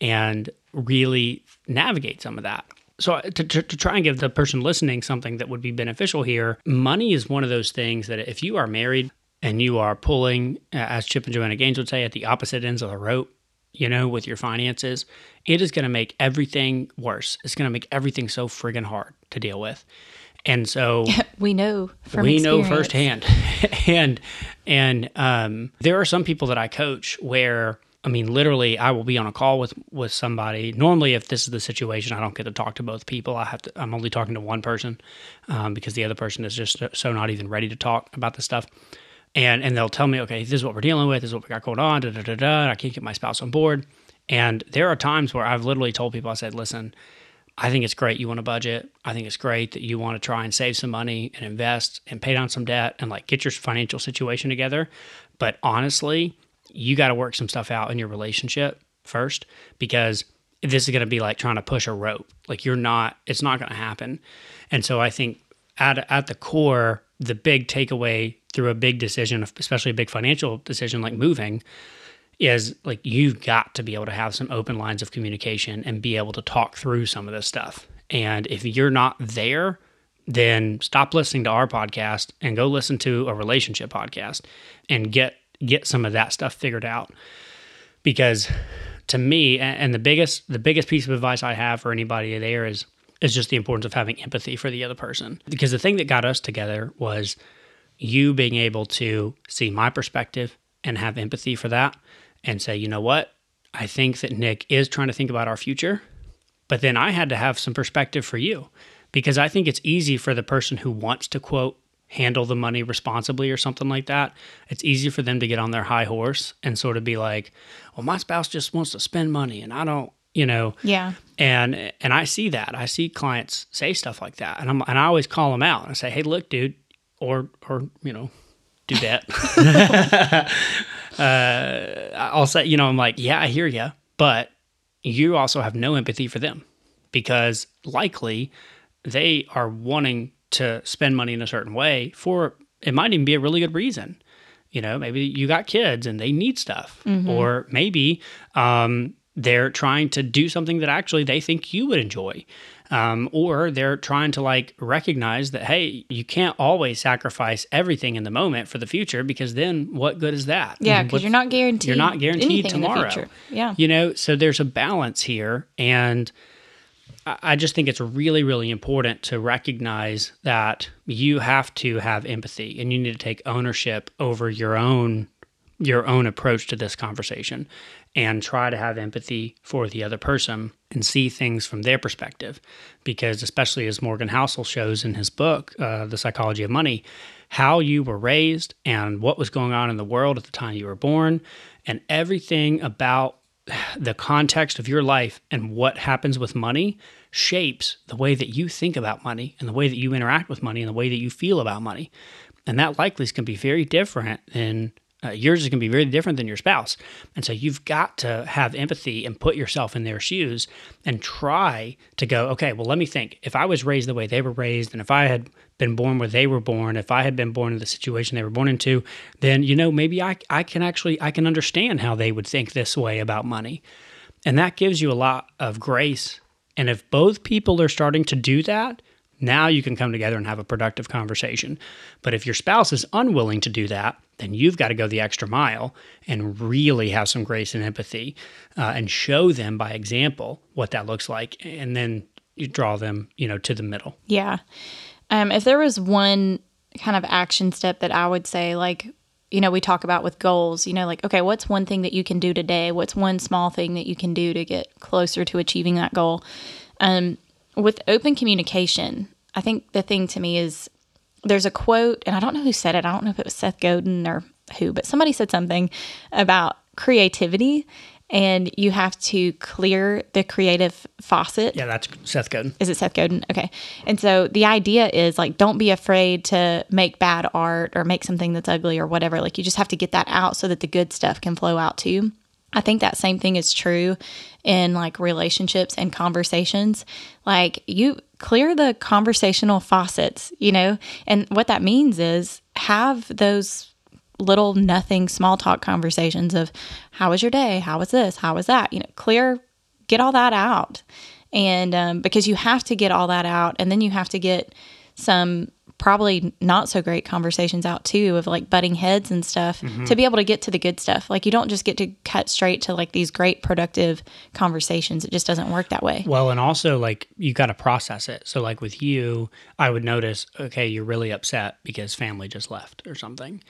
and really navigate some of that. So to, to, to, try and give the person listening something that would be beneficial here, money is one of those things that if you are married and you are pulling, as Chip and Joanna Gaines would say, at the opposite ends of the rope, you know, with your finances, it is going to make everything worse. It's going to make everything so friggin' hard to deal with. And so we know we experience. know firsthand. and and um, there are some people that I coach where I mean, literally, I will be on a call with with somebody. Normally, if this is the situation, I don't get to talk to both people. I have to. I'm only talking to one person um, because the other person is just so not even ready to talk about the stuff. And and they'll tell me, okay, this is what we're dealing with. This is what we got going on. Da da da da. I can't get my spouse on board. And there are times where I've literally told people, I said, listen, I think it's great you want to budget. I think it's great that you want to try and save some money and invest and pay down some debt and like get your financial situation together. But honestly, you got to work some stuff out in your relationship first because this is going to be like trying to push a rope. Like you're not, it's not going to happen. And so I think at, at the core, the big takeaway through a big decision, especially a big financial decision like moving, is like you've got to be able to have some open lines of communication and be able to talk through some of this stuff. And if you're not there, then stop listening to our podcast and go listen to a relationship podcast and get get some of that stuff figured out. Because to me, and the biggest the biggest piece of advice I have for anybody there is is just the importance of having empathy for the other person. Because the thing that got us together was you being able to see my perspective and have empathy for that and say, you know what? I think that Nick is trying to think about our future, But then I had to have some perspective for you because I think it's easy for the person who wants to quote handle the money responsibly or something like that. It's easy for them to get on their high horse and sort of be like, "Well, my spouse just wants to spend money and I don't, you know." Yeah. And and I see that. I see clients say stuff like that. And I'm and I always call them out and say, "Hey, look, dude, or or, you know, do that." uh, I'll say, you know, I'm like, "Yeah, I hear you, but you also have no empathy for them because likely they are wanting to spend money in a certain way for it might even be a really good reason. You know, maybe you got kids and they need stuff, or maybe um, they're trying to do something that actually they think you would enjoy. Um, or they're trying to like recognize that, hey, you can't always sacrifice everything in the moment for the future because then what good is that? Yeah, because what's- you're not guaranteed. you're not guaranteed anything in the tomorrow. Yeah. You know, so there's a balance here. And I just think it's really, really important to recognize that you have to have empathy and you need to take ownership over your own your own approach to this conversation and try to have empathy for the other person and see things from their perspective because especially as morgan housel shows in his book uh, the psychology of money how you were raised and what was going on in the world at the time you were born and everything about the context of your life and what happens with money shapes the way that you think about money and the way that you interact with money and the way that you feel about money. And that likely is going to be very different than uh, yours is going to be very different than your spouse. And so you've got to have empathy and put yourself in their shoes and try to go, okay, well, let me think. If I was raised the way they were raised and if I had been born where they were born, if I had been born in the situation they were born into, then, you know, maybe I, I can actually, I can understand how they would think this way about money. And that gives you a lot of grace. And if both people are starting to do that, now you can come together and have a productive conversation. But if your spouse is unwilling to do that, then you've got to go the extra mile and really have some grace and empathy uh, and show them by example what that looks like. And then you draw them, you know, to the middle. Yeah. Um, if there was one kind of action step that I would say, like, you know, we talk about with goals, you know, like, okay, what's one thing that you can do today? What's one small thing that you can do to get closer to achieving that goal? Um, with open communication, I think the thing to me is there's a quote, and I don't know who said it. I don't know if it was Seth Godin or who, but somebody said something about creativity and you have to clear the creative faucet Yeah, that's Seth Godin. is it Seth Godin? Okay. And so the idea is like, don't be afraid to make bad art or make something that's ugly or whatever. Like, you just have to get that out so that the good stuff can flow out too. I think that same thing is true in like relationships and conversations. Like, you clear the conversational faucets, you know? And what that means is have those little nothing small talk conversations of how was your day? How was this? How was that? You know, clear, get all that out. And um, because you have to get all that out, and then you have to get some probably not so great conversations out too of like butting heads and stuff mm-hmm. to be able to get to the good stuff. Like you don't just get to cut straight to like these great productive conversations. It just doesn't work that way. Well, and also like you got to process it. So like with you, I would notice, okay, you're really upset because family just left or something.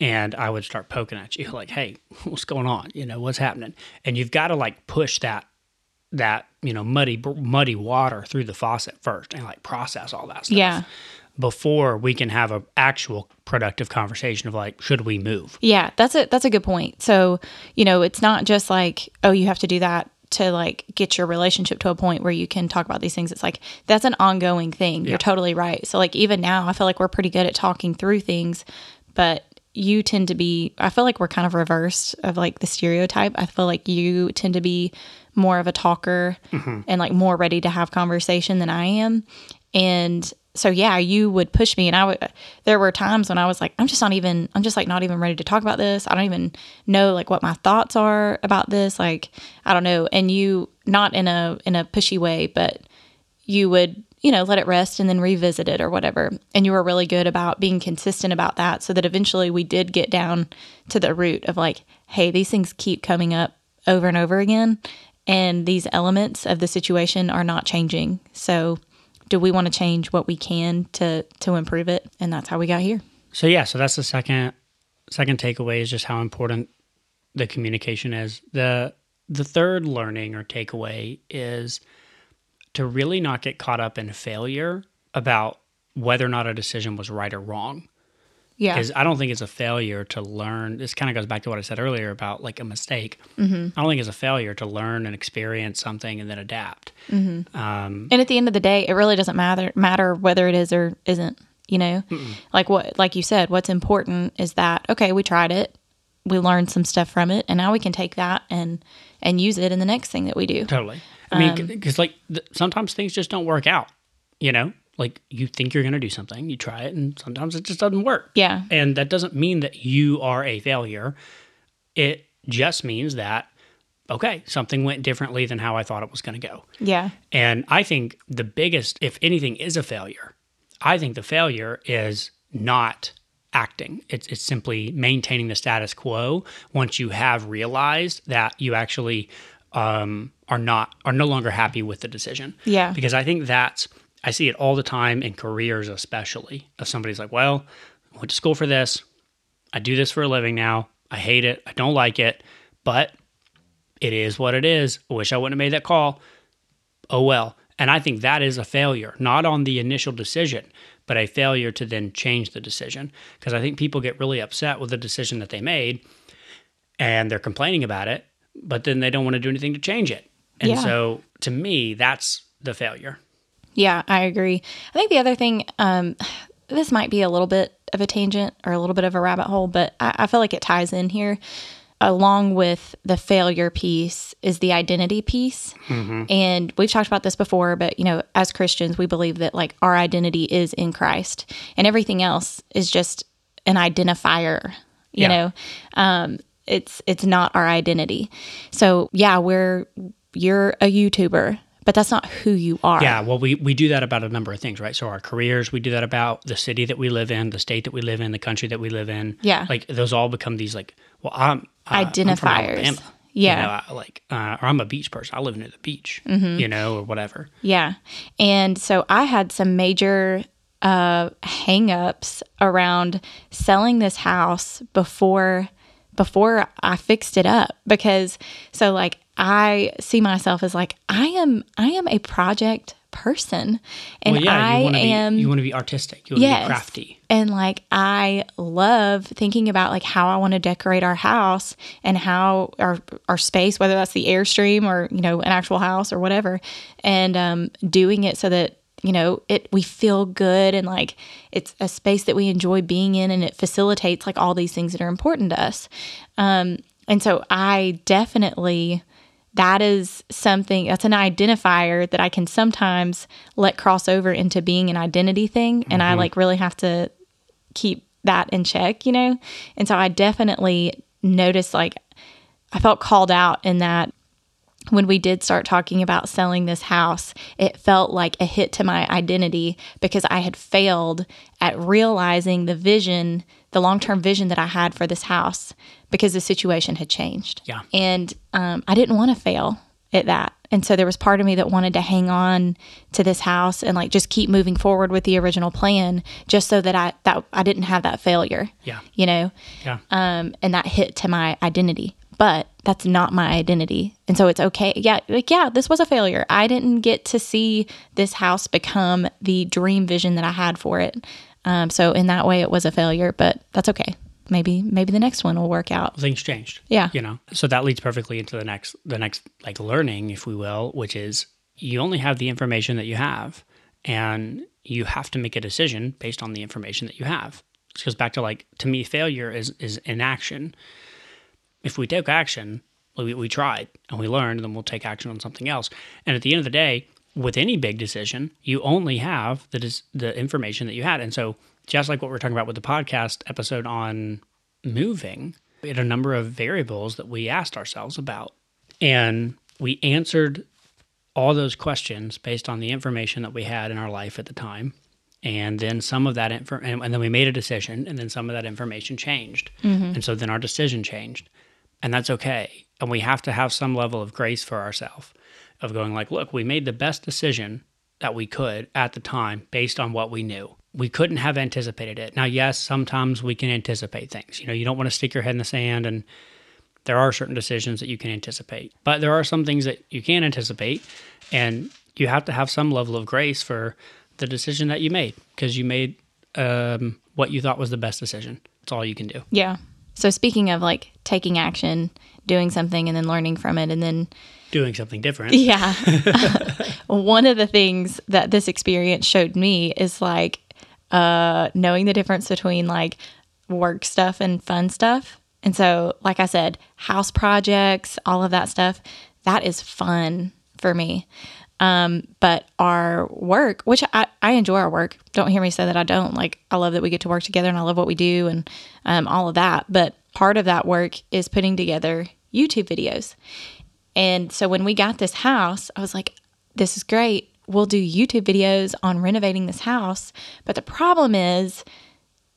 And I would start poking at you like, "Hey, what's going on? You know, what's happening?" And you've got to like push that that, you know, muddy muddy water through the faucet first and like process all that stuff. Yeah. Before we can have a actual productive conversation of like, should we move? Yeah, that's a that's a good point. So, you know, it's not just like, oh, you have to do that to like get your relationship to a point where you can talk about these things. It's like that's an ongoing thing. You're totally right. So like even now, I feel like we're pretty good at talking through things, but you tend to be I feel like we're kind of reversed of like the stereotype. I feel like you tend to be more of a talker mm-hmm. and like more ready to have conversation than I am. And so yeah, you would push me and I would there were times when I was like I'm just not even I'm just like not even ready to talk about this. I don't even know like what my thoughts are about this. Like I don't know. And you not in a in a pushy way, but you would you know let it rest and then revisit it or whatever and you were really good about being consistent about that so that eventually we did get down to the root of like hey these things keep coming up over and over again and these elements of the situation are not changing so do we want to change what we can to to improve it and that's how we got here So yeah, so that's the second second takeaway is just how important the communication is. The the third learning or takeaway is to really not get caught up in failure about whether or not a decision was right or wrong. Yeah. Because I don't think it's a failure to learn. This kind of goes back to what I said earlier about like a mistake. Mm-hmm. I don't think it's a failure to learn and experience something and then adapt. Mm-hmm. Um, And at the end of the day, it really doesn't matter matter whether it is or isn't. You know, like what, like you said, what's important is that okay, we tried it, we learned some stuff from it, and now we can take that and and use it in the next thing that we do. Totally. I mean, because like th- sometimes things just don't work out. You know, like you think you're going to do something, you try it, and sometimes it just doesn't work. Yeah, And that doesn't mean that you are a failure. It just means that, okay, something went differently than how I thought it was going to go. yeah, And I think the biggest, if anything, is a failure. I think the failure is not acting. It's, it's simply maintaining the status quo once you have realized that you actually um, are not are no longer happy with the decision. Yeah. Because I think that's I see it all the time in careers, especially. If somebody's like, "Well, I went to school for this. I do this for a living now. I hate it. I don't like it, but it is what it is. I wish I wouldn't have made that call. Oh well. And I think that is a failure, not on the initial decision, but a failure to then change the decision. Because I think people get really upset with the decision that they made and they're complaining about it, but then they don't want to do anything to change it. And Yeah. so to me, that's the failure. Yeah. I agree. I think the other thing, um, this might be a little bit of a tangent or a little bit of a rabbit hole, but I, I feel like it ties in here. Along with the failure piece is the identity piece. And we've talked about this before, but you know, as Christians, we believe that like our identity is in Christ and everything else is just an identifier, you Yeah. know. Um, it's it's not our identity. So yeah, we're you're a YouTuber, but that's not who you are. Yeah, well, we, we do that about a number of things, right? So our careers, we do that about the city that we live in, the state that we live in, the country that we live in. Yeah. like those all become these like, well, I'm uh, I'm from Identifiers. Alabama, Yeah. you know, I, like, uh, or I'm a beach person. I live near the beach, Mm-hmm. you know, or whatever. Yeah. And so I had some major uh hangups around selling this house before before I fixed it up because so like I see myself as like I am I am a project person and well, yeah, I you to am be you want to be artistic. You want to Yes. be crafty. and like I love thinking about like how I want to decorate our house and how our our space, whether that's the airstream or you know an actual house or whatever, and um, doing it so that you know it we feel good and like it's a space that we enjoy being in and it facilitates like all these things that are important to us. Um, and so I definitely that is something that's an identifier that I can sometimes let cross over into being an identity thing. And I like really have to keep that in check, you know? And so I definitely noticed like I felt called out in that when we did start talking about selling this house, it felt like a hit to my identity because I had failed at realizing the vision, the long term vision that I had for this house because the situation had changed. Yeah. And um, I didn't want to fail at that. And so there was part of me that wanted to hang on to this house and like just keep moving forward with the original plan just so that I that I didn't have that failure. Yeah. You know? Yeah. um, and that hit to my identity. But that's not my identity, and so it's okay. Yeah, like yeah, this was a failure. I didn't get to see this house become the dream vision that I had for it. Um, so in that way, it was a failure, but that's okay. Maybe maybe the next one will work out. things changed. Yeah. You know. So that leads perfectly into the next the next like learning, if we will, which is you only have the information that you have and you have to make a decision based on the information that you have. This goes back to like to me failure is is inaction. If we take action, we, we tried and we learned, then we'll take action on something else. And at the end of the day, with any big decision, you only have the dis- the information that you had. And so, just like what we're talking about with the podcast episode on moving, we had a number of variables that we asked ourselves about, and we answered all those questions based on the information that we had in our life at the time. And then some of that info, and, and then we made a decision, and then some of that information changed, mm-hmm. and so then our decision changed, and that's okay. And we have to have some level of grace for ourselves, of going like, look, we made the best decision that we could at the time based on what we knew. We couldn't have anticipated it. Now, yes, sometimes we can anticipate things. You know, you don't want to stick your head in the sand and there are certain decisions that you can anticipate, but there are some things that you can't anticipate and you have to have some level of grace for the decision that you made because you made um, what you thought was the best decision. That's all you can do. Yeah. So speaking of like taking action, doing something and then learning from it and then Doing something different. yeah. One of the things that this experience showed me is like uh knowing the difference between like work stuff and fun stuff. And so like I said, house projects, all of that stuff, that is fun for me. Um, but our work, which I, I enjoy our work, don't hear me say that I don't. Like, I love that we get to work together and I love what we do and um, all of that. But part of that work is putting together YouTube videos. And so when we got this house, I was like, this is great. We'll do YouTube videos on renovating this house. But the problem is,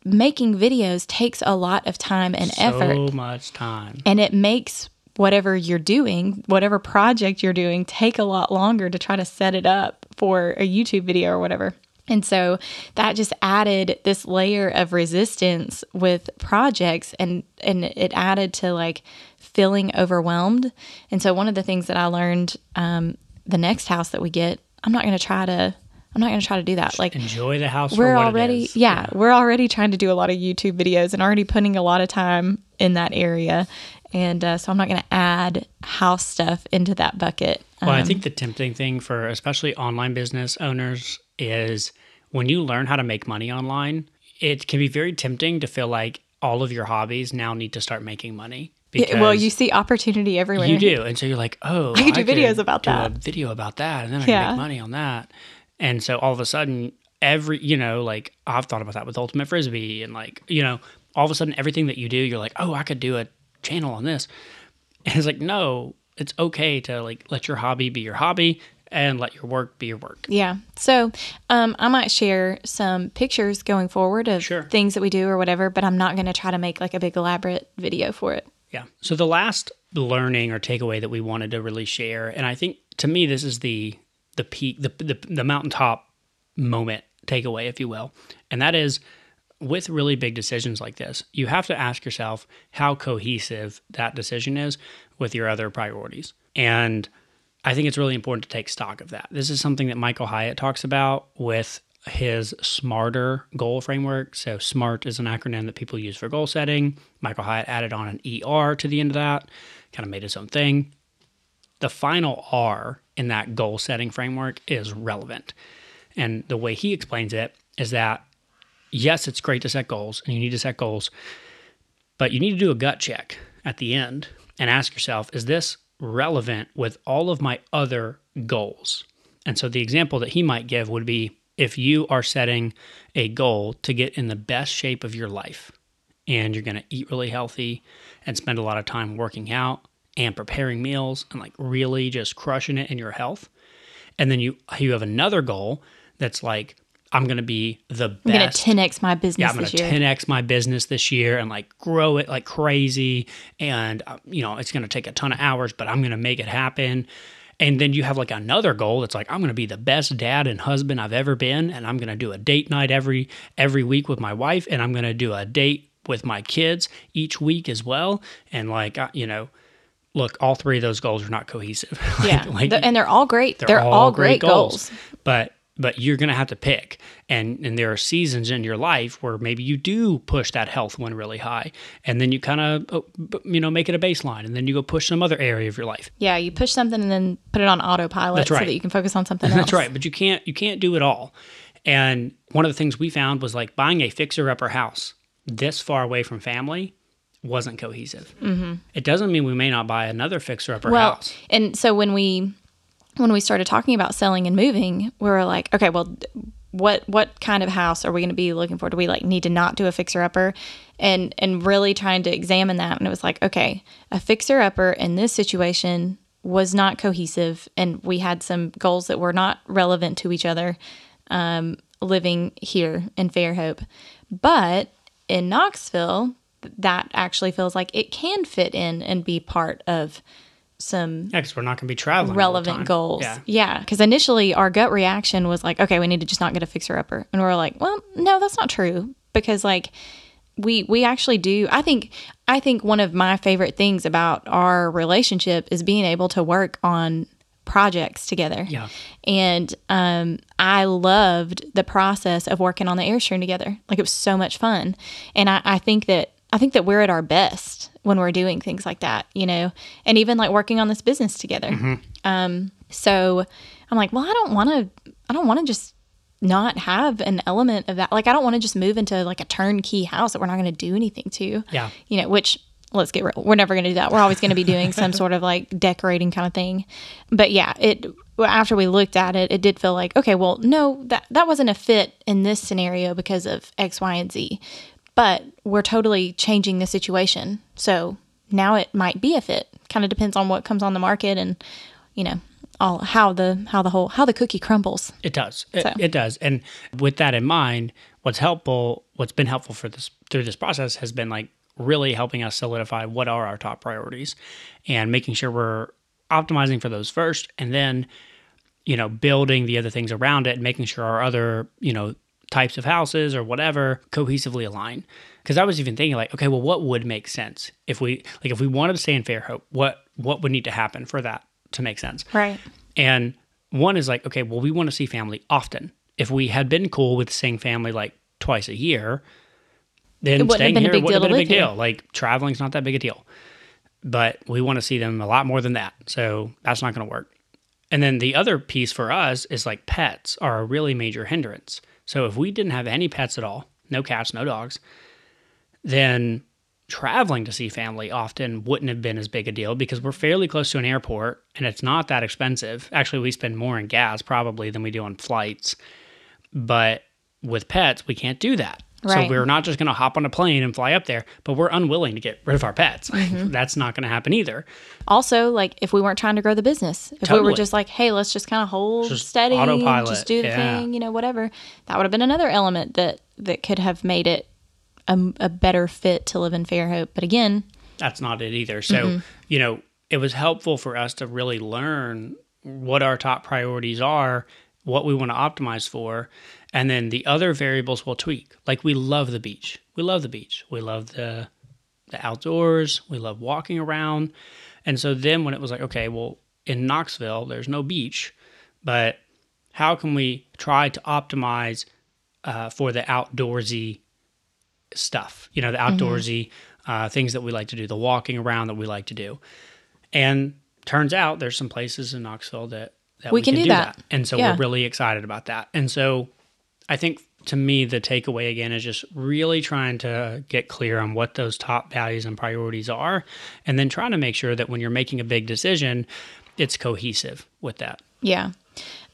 making videos takes a lot of time and effort So much time. and it makes whatever you're doing, whatever project you're doing, take a lot longer to try to set it up for a YouTube video or whatever. And so that just added this layer of resistance with projects and and it added to like feeling overwhelmed. And so one of the things that I learned um, the next house that we get, I'm not going to try to I'm not going to try to do that. Like Enjoy the house. we're for what it already is. yeah, we're already trying to do a lot of youtube videos and already putting a lot of time in that area and uh, so i'm not going to add house stuff into that bucket Well, I Um, think the tempting thing for especially online business owners is when you learn how to make money online, it can be very tempting to feel like all of your hobbies now need to start making money. it- well you see opportunity everywhere You do, and so you're like, oh, I could do videos about do that. A video about that, and then I Yeah. can make money on that. And so all of a sudden, every you know, like I've thought about that with ultimate frisbee, and like you know, all of a sudden, everything that you do, you're like, oh, I could do a channel on this. And it's like, no, it's okay to like let your hobby be your hobby and let your work be your work. yeah so um, i might share some pictures going forward of Sure. things that we do or whatever but i'm not going to try to make like a big elaborate video for it Yeah. So the last learning or takeaway that we wanted to really share, and I think to me this is the the peak, the the, the mountaintop moment takeaway, if you will, and that is with really big decisions like this, you have to ask yourself how cohesive that decision is with your other priorities. And I think it's really important to take stock of that. This is something that Michael Hyatt talks about with his smarter goal framework. So, SMART is an acronym that people use for goal setting. Michael Hyatt added on an ER to the end of that, kind of made his own thing. The final R in that goal setting framework is relevant. And the way he explains it is that yes, it's great to set goals and you need to set goals, but you need to do a gut check at the end and ask yourself, is this relevant with all of my other goals? And so the example that he might give would be if you are setting a goal to get in the best shape of your life and you're going to eat really healthy and spend a lot of time working out and preparing meals and like really just crushing it in your health. And then you you have another goal that's like I'm going to be the best i'm going to 10x my business yeah, I'm going this to year 10x my business this year and like grow it like crazy. And, uh, you know, it's going to take a ton of hours, but I'm going to make it happen. And then you have like another goal that's like I'm going to be the best dad and husband I've ever been and I'm going to do a date night every every week with my wife and I'm going to do a date with my kids each week as well. And like you know look all three of those goals are not cohesive. Yeah. like, The- and they're all great. they're, all, great, goals. but but you're going to have to pick. And and there are seasons in your life where maybe you do push that health one really high and then you kind of you know make it a baseline and then you go push some other area of your life. Yeah you push something and then put it on autopilot That's right. so that you can focus on something else. that's right but you can't you can't do it all. And one of the things we found was like buying a fixer upper house this far away from family wasn't cohesive. Mm-hmm. it doesn't mean we may not buy another fixer upper well house. and so when we when we started talking about selling and moving we were like okay well what what kind of house are we going to be looking for? Do we like need to not do a fixer upper? And and really trying to examine that. And it was like okay a fixer upper in this situation was not cohesive and we had some goals that were not relevant to each other um, living here in fairhope. But in knoxville that actually feels like it can fit in and be part of some yeah, 'cause we're not going to be traveling relevant goals. yeah Yeah. Because initially our gut reaction was like, okay, we need to just not get a fixer upper. And we're like, well, no, that's not true. Because like we we actually do I think I think one of my favorite things about our relationship is being able to work on projects together. Yeah. And um, I loved the process of working on the Airstream together. Like it was so much fun. And I, I think that I think that we're at our best when we're doing things like that, you know, and even like working on this business together. Um, so I'm like, well, I don't want to, I don't want to just not have an element of that. Like, I don't want to just move into like a turnkey house that we're not going to do anything to. Yeah. You know, which let's get real. We're never going to do that. We're always going to be doing some sort of like decorating kind of thing. But yeah, it after we looked at it, it did feel like okay, well, no, that that wasn't a fit in this scenario because of X, Y, and Z. But we're totally changing the situation. So now it might be a fit. Kind of depends on what comes on the market and you know all how the how the whole how the cookie crumbles. It does. It, it does. And with that in mind, what's helpful, what's been helpful for this through this process has been like really helping us solidify what are our top priorities and making sure we're optimizing for those first and then you know building the other things around it and making sure our other you know types of houses or whatever cohesively align because i was even thinking like okay well what would make sense if we like if we wanted to stay in fairhope what what would need to happen for that to make sense Right. and one is like, okay, well, we want to see family often. If we had been cool with seeing family like twice a year, then It wouldn't have staying here wouldn't have been a big deal. Like traveling's not that big a deal. But we want to see them a lot more than that. So that's not going to work. And then the other piece for us is like pets are a really major hindrance. So if we didn't have any pets at all, no cats, no dogs, then traveling to see family often wouldn't have been as big a deal because we're fairly close to an airport and it's not that expensive. Actually, we spend more in gas probably than we do on flights. But with pets, we can't do that. So we're not just going to hop on a plane and fly up there, but we're unwilling to get rid of our pets. Mm-hmm. That's not going to happen either. Also, like if we weren't trying to grow the business, if we were just like, hey, let's just kind of hold Just steady, autopilot, just do the yeah. thing, you know, whatever, that would have been another element that that could have made it a, a better fit to live in Fairhope. But again, that's not it either. So, Mm-hmm. you know, it was helpful for us to really learn what our top priorities are, what we want to optimize for, and then the other variables we'll tweak. Like we love the beach. We love the beach. We love the the outdoors. We love walking around. And so then when it was like, okay, well, in Knoxville, there's no beach, but how can we try to optimize uh, for the outdoorsy stuff? You know, the outdoorsy uh, things that we like to do, the walking around that we like to do. And turns out there's some places in Knoxville that, that We can do that. And so Yeah. we're really excited about that. And so I think to me, the takeaway again is just really trying to get clear on what those top values and priorities are, and then trying to make sure that when you're making a big decision, it's cohesive with that. Yeah.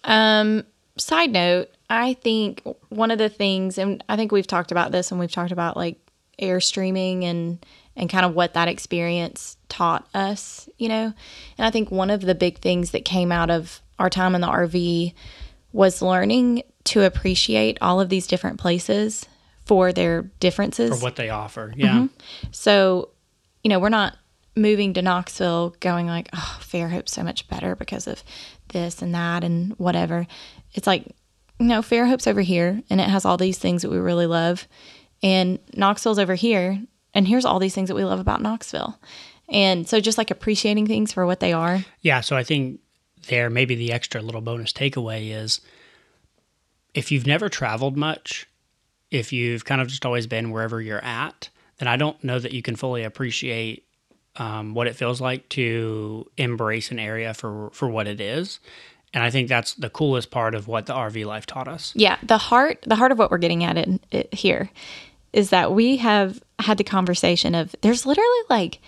Um, side note, I think one of the things, and I think we've talked about this and we've talked about like airstreaming and and kind of what that experience taught us, you know. And I think one of the big things that came out of our time in the RV was learning to appreciate all of these different places for their differences. For what they offer. Yeah. Mm-hmm. So, you know, we're not moving to Knoxville going like, oh, Fairhope's so much better because of this and that and whatever. It's like, no, Fairhope's over here and it has all these things that we really love. And Knoxville's over here and here's all these things that we love about Knoxville. And so just like appreciating things for what they are. Yeah, so I think there maybe the extra little bonus takeaway is if you've never traveled much, if you've kind of just always been wherever you're at, then I don't know that you can fully appreciate um, what it feels like to embrace an area for for what it is. And I think that's the coolest part of what the RV life taught us. Yeah, the heart the heart of what we're getting at it, it here is that we have had the conversation of there's literally like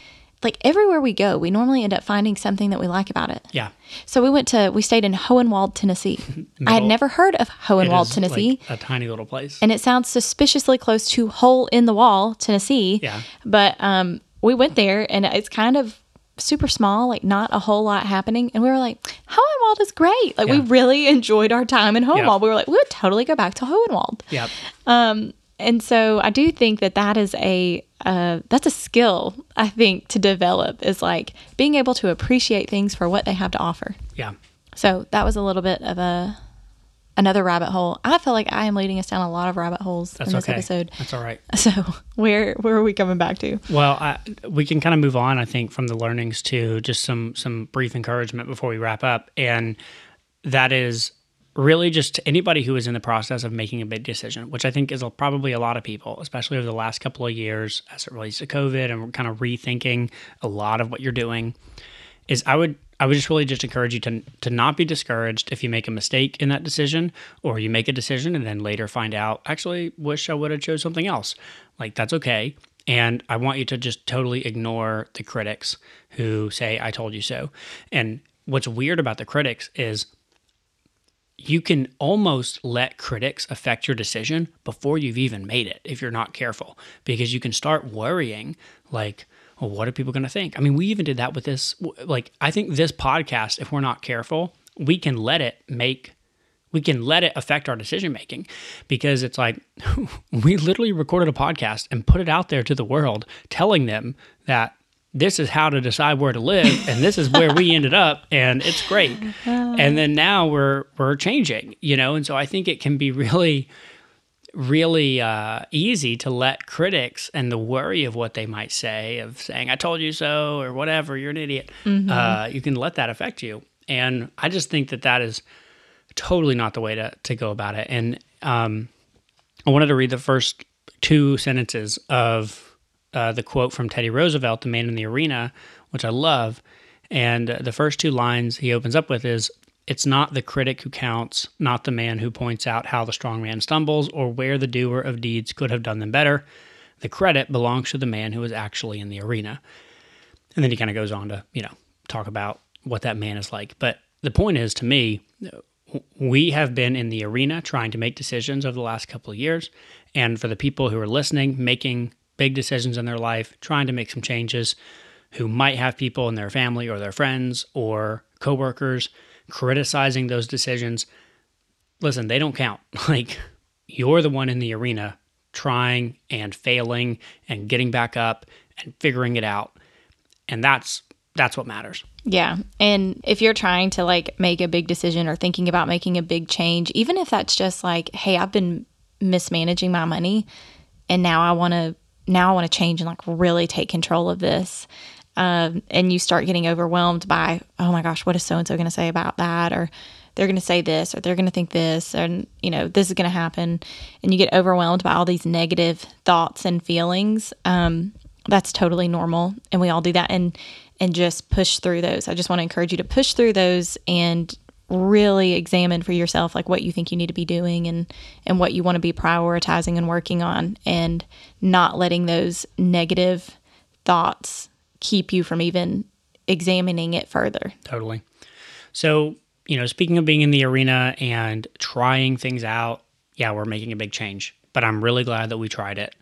like everywhere we go, we normally end up finding something that we like about it. Yeah, So we went to we stayed in Hohenwald, Tennessee. I had never heard of Hohenwald, Tennessee. like a tiny little place. and it sounds suspiciously close to Hole in the Wall, Tennessee. Yeah. But um, we went there, and it's kind of super small, like not a whole lot happening. And we were like, Hohenwald is great. Like we really enjoyed our time in Hohenwald. We were like, we would totally go back to Hohenwald. yeah, Um, And so I do think that that is a uh, that's a skill I think to develop is like being able to appreciate things for what they have to offer. yeah. So that was a little bit of a another rabbit hole. I feel like I am leading us down a lot of rabbit holes That's in this okay. episode. That's all right. So where where are we coming back to? Well, I, we can kind of move on, I think, from the learnings to just some some brief encouragement before we wrap up, and that is really just anybody who is in the process of making a big decision, which I think is probably a lot of people, especially over the last couple of years as it relates to COVID, and kind of rethinking a lot of what you're doing. Is I would I would just really just encourage you to to not be discouraged if you make a mistake in that decision or you make a decision and then later find out actually wish I would have chose something else. Like that's okay. And I want you to just totally ignore the critics who say I told you so. And what's weird about the critics is you can almost let critics affect your decision before you've even made it if you're not careful because you can start worrying like well what are people going to think? I mean we even did that with this like i think this podcast if we're not careful we can let it make we can let it affect our decision making because it's like we literally recorded a podcast and put it out there to the world telling them that this is how to decide where to live and this is where we ended up and it's great. And then now we're we're changing you know? And so i think it can be really really uh, easy to let critics and the worry of what they might say of saying i told you so or whatever you're an idiot uh, you can let that affect you. And i just think that that is totally not the way to, to go about it. And um, i wanted to read the first two sentences of uh, the quote from Teddy Roosevelt, The Man in the Arena, which I love. And the first two lines he opens up with is It's not the critic who counts, not the man who points out how the strong man stumbles or where the doer of deeds could have done them better. The credit belongs to the man who is actually in the arena. And then he kind of goes on to, you know, talk about what that man is like. But the point is, to me, we have been in the arena trying to make decisions over the last couple of years. And for the people who are listening, making big decisions in their life, trying to make some changes, who might have people in their family or their friends or coworkers criticizing those decisions. Listen, they don't count. Like you're the one in the arena trying and failing and getting back up and figuring it out. And that's that's what matters. Yeah. And if you're trying to like make a big decision or thinking about making a big change, even if that's just like, hey, I've been mismanaging my money and now I want to now I want to change and like really take control of this. Um, and you start getting overwhelmed by, oh my gosh, what is so and so going to say about that? Or they're going to say this, or they're going to think this, and you know, this is going to happen. And you get overwhelmed by all these negative thoughts and feelings. Um, that's totally normal. And we all do that. And, and just push through those. I just want to encourage you to push through those and really examine for yourself like what you think you need to be doing and and what you want to be prioritizing and working on and not letting those negative thoughts keep you from even examining it further. Totally. So, you know, speaking of being in the arena and trying things out, yeah, we're making a big change, but I'm really glad that we tried it.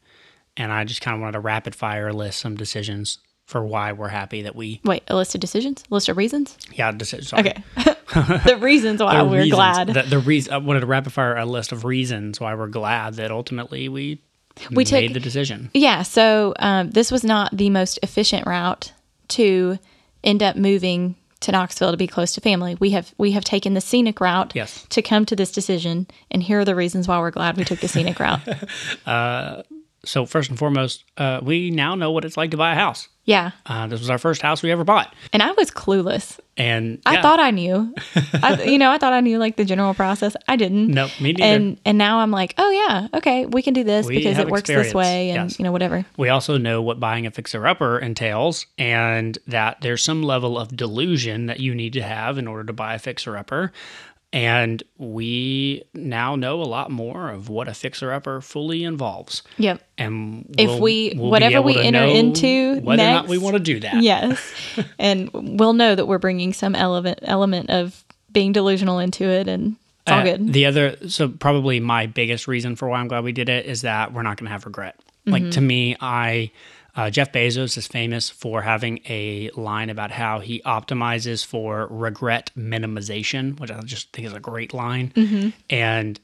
And I just kind of wanted to rapid fire list some decisions for why we're happy that we, Wait, a list of decisions? A list of reasons? yeah, decisions. Okay. the reasons why The we're reasons- glad. The, the reason I wanted to rapid fire a list of reasons why we're glad that ultimately we We took- made the decision. Yeah, so um, this was not the most efficient route to end up moving to Knoxville to be close to family. We have we have taken the scenic route Yes. to come to this decision, and here are the reasons why we're glad we took the scenic route. So first and foremost, uh, we now know what it's like to buy a house. Yeah, Uh, this was our first house we ever bought, and I was clueless. and I thought I knew, I, you know, I thought I knew like the general process. I didn't. Nope, me neither. And and now I'm like, oh yeah, okay, we can do this We because it works experience, this way, and yes. you know whatever. We also know what buying a fixer upper entails and that there's some level of delusion that you need to have in order to buy a fixer upper. And we now know a lot more of what a fixer upper fully involves. Yep. And If we'll- we- we'll whatever we enter into whether or not we want to do that. Yes. and we'll know that we're bringing some element element of being delusional into it and it's all Uh, good. The other, so probably my biggest reason for why I'm glad we did it is that we're not going to have regret. Like Mm-hmm. to me, I, uh, Jeff Bezos is famous for having a line about how he optimizes for regret minimization, which I just think is a great line. Mm-hmm. And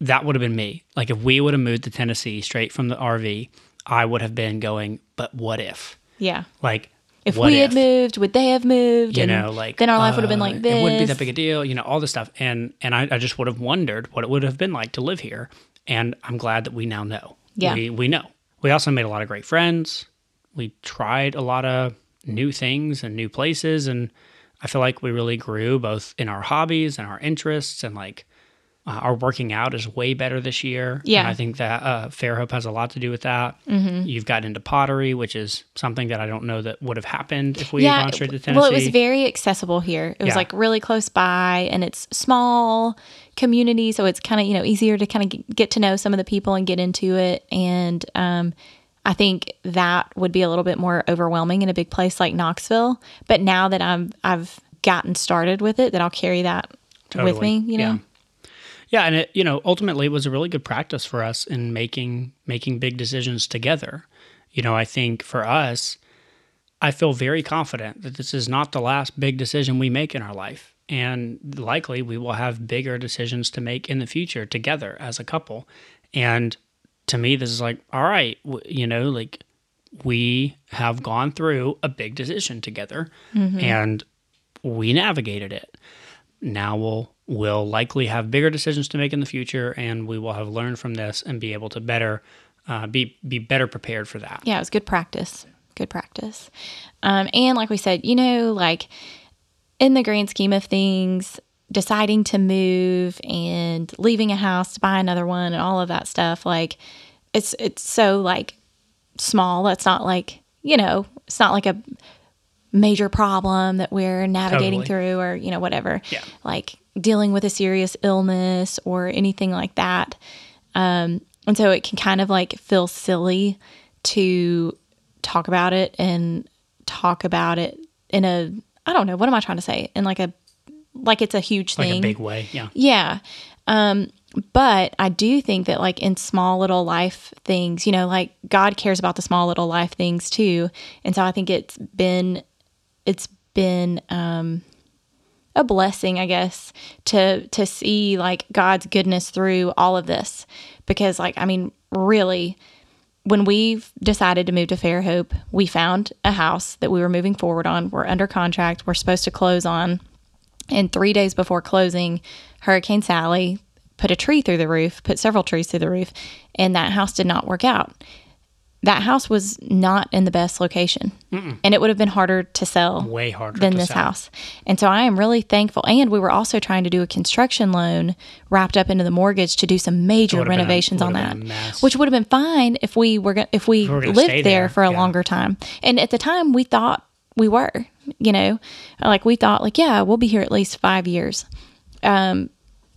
that would have been me. Like if we would have moved to Tennessee straight from the RV, I would have been going, but what if? yeah. Like if we had moved, would they have moved? you and know, like then our life would have been uh, like this. It wouldn't be that big a deal, you know, all this stuff. And and I, I just would have wondered what it would have been like to live here. And I'm glad that we now know. Yeah. We we know. We also made a lot of great friends. We tried a lot of new things and new places and I feel like we really grew both in our hobbies and our interests and like uh, our working out is way better this year. Yeah. And I think that uh, Fairhope has a lot to do with that. Mm-hmm. You've gotten into pottery, which is something that I don't know that would have happened if we had gone straight to Tennessee. Well, it was very accessible here. It was Yeah. like really close by, and it's small community, so it's kind of you know easier to kind of get to know some of the people and get into it. And um, I think that would be a little bit more overwhelming in a big place like Knoxville. But now that I'm I've gotten started with it, that I'll carry that with me. You know, Yeah. Yeah, and it you know ultimately it was a really good practice for us in making making big decisions together. You know, I think for us, I feel very confident that this is not the last big decision we make in our life, and likely we will have bigger decisions to make in the future together as a couple. And to me, this is like, all right, w- you know, like we have gone through a big decision together, mm-hmm. and we navigated it now we'll will likely have bigger decisions to make in the future and we will have learned from this and be able to better uh, be be better prepared for that yeah, it was good practice. Good practice. Um, and like we said, you know, like in the grand scheme of things, deciding to move and leaving a house to buy another one and all of that stuff, like it's it's so like small. That's not like you know, it's not like a major problem that we're navigating Totally. through or you know whatever. Yeah. Like dealing with a serious illness or anything like that. Um, and so it can kind of like feel silly to talk about it and talk about it in a I don't know what am I trying to say in like a like it's a huge like thing. a big way yeah Yeah. Um, but I do think that like in small little life things, you know, like God cares about the small little life things too. And so I think it's been it's been um a blessing, I guess, to to see like God's goodness through all of this. Because like I mean, really when we decided to move to Fairhope, we found a house that we were moving forward on. We're under contract. We're supposed to close on. And three days before closing, Hurricane Sally put a tree through the roof, put several trees through the roof, and that house did not work out. That house was not in the best location, and it would have been harder to sell way harder than this sell. house. And so I am really thankful. And we were also trying to do a construction loan wrapped up into the mortgage to do some major would've a- renovations on that, been a mess. which would have been fine if we were go- if we were gonna lived there, there, for a yeah. longer time. And at the time, we thought we were, you know, like we thought, like yeah, we'll be here at least five years. Um,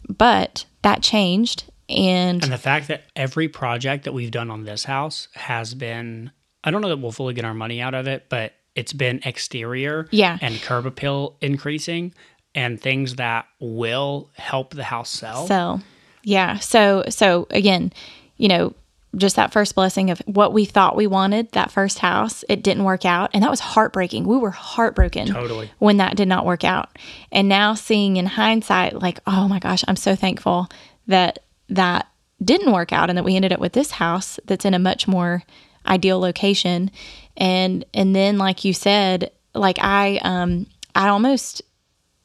but that changed, and and the fact that every project that we've done on this house has been i don't know that we'll fully get our money out of it but it's been exterior Yeah. and curb appeal increasing and things that will help the house sell So, yeah. So, so again, you know, just that first blessing of what we thought we wanted, that first house, it didn't work out. And that was heartbreaking. We were heartbroken Totally. when that did not work out. And now seeing in hindsight, like, oh my gosh, I'm so thankful that that didn't work out and that we ended up with this house that's in a much more ideal location. And, and then, like you said, like I, um, I almost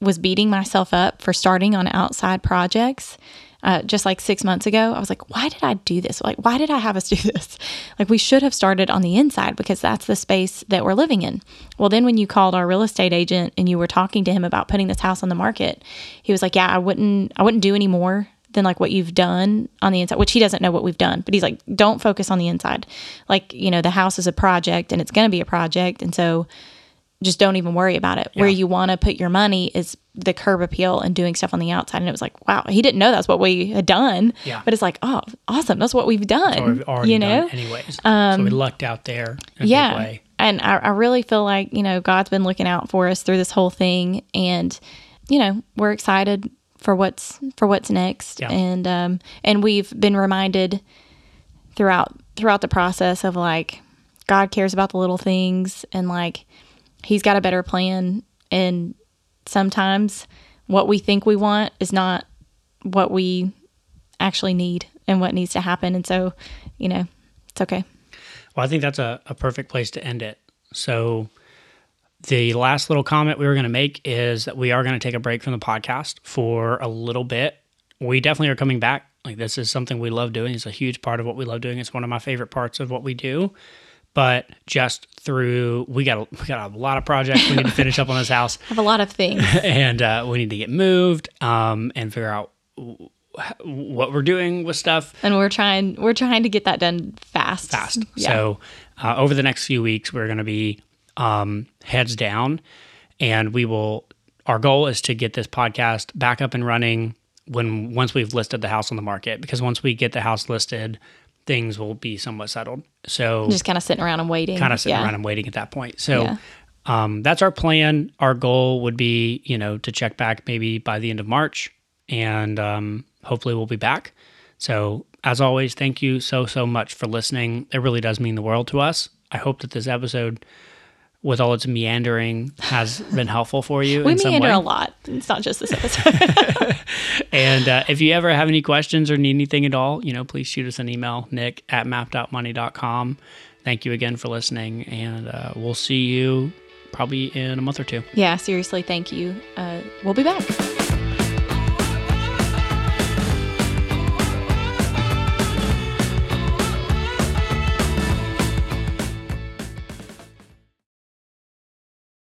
was beating myself up for starting on outside projects. Uh, just like six months ago, I was like, why did I do this? Like, why did I have us do this? Like, we should have started on the inside because that's the space that we're living in. Well, then when you called our real estate agent and you were talking to him about putting this house on the market, he was like, yeah, I wouldn't, I wouldn't do any more than like what you've done on the inside, which he doesn't know what we've done, but he's like, don't focus on the inside. Like, you know, the house is a project and it's going to be a project. And so, just don't even worry about it. Where you want to put your money is the curb appeal and doing stuff on the outside. And it was like, wow, he didn't know that's what we had done. Yeah. But it's like, oh, awesome. That's what we've done. or we've already you know? Um, done anyways so we lucked out there yeah. And I, I really feel like, you know, God's been looking out for us through this whole thing. And, you know, we're excited for what's for what's next. Yeah. And um and we've been reminded throughout throughout the process of like God cares about the little things and like he's got a better plan and sometimes what we think we want is not what we actually need and what needs to happen and so you know it's okay Well, I think that's a, a perfect place to end it. So, The last little comment we were going to make is that we are going to take a break from the podcast for a little bit. We definitely are coming back. Like this is something we love doing. It's a huge part of what we love doing. It's one of my favorite parts of what we do. But just through, we got a, we got a lot of projects we need to finish up on this house, have a lot of things. and uh, we need to get moved um, and figure out w- what we're doing with stuff and we're trying we're trying to get that done fast. fast. Yeah. So uh, over the next few weeks, we're going to be um, heads down, and we will. Our goal is to get this podcast back up and running when once we've listed the house on the market. Because once we get the house listed, things will be somewhat settled. So just kind of sitting around and waiting. kind of sitting yeah. around and waiting at that point. So. Yeah. Um, that's our plan. Our goal would be, you know, to check back maybe by the end of March, and um, hopefully we'll be back. So, as always, thank you so so much for listening. It really does mean the world to us. I hope that this episode, with all its meandering, has been helpful for you. We in some meander way. a lot. It's not just this episode. And uh, if you ever have any questions or need anything at all, you know, please shoot us an email, nick at mapped.money.com. Thank you again for listening, and uh, we'll see you probably in a month or two. yeah, seriously, thank you. Uh, we'll be back.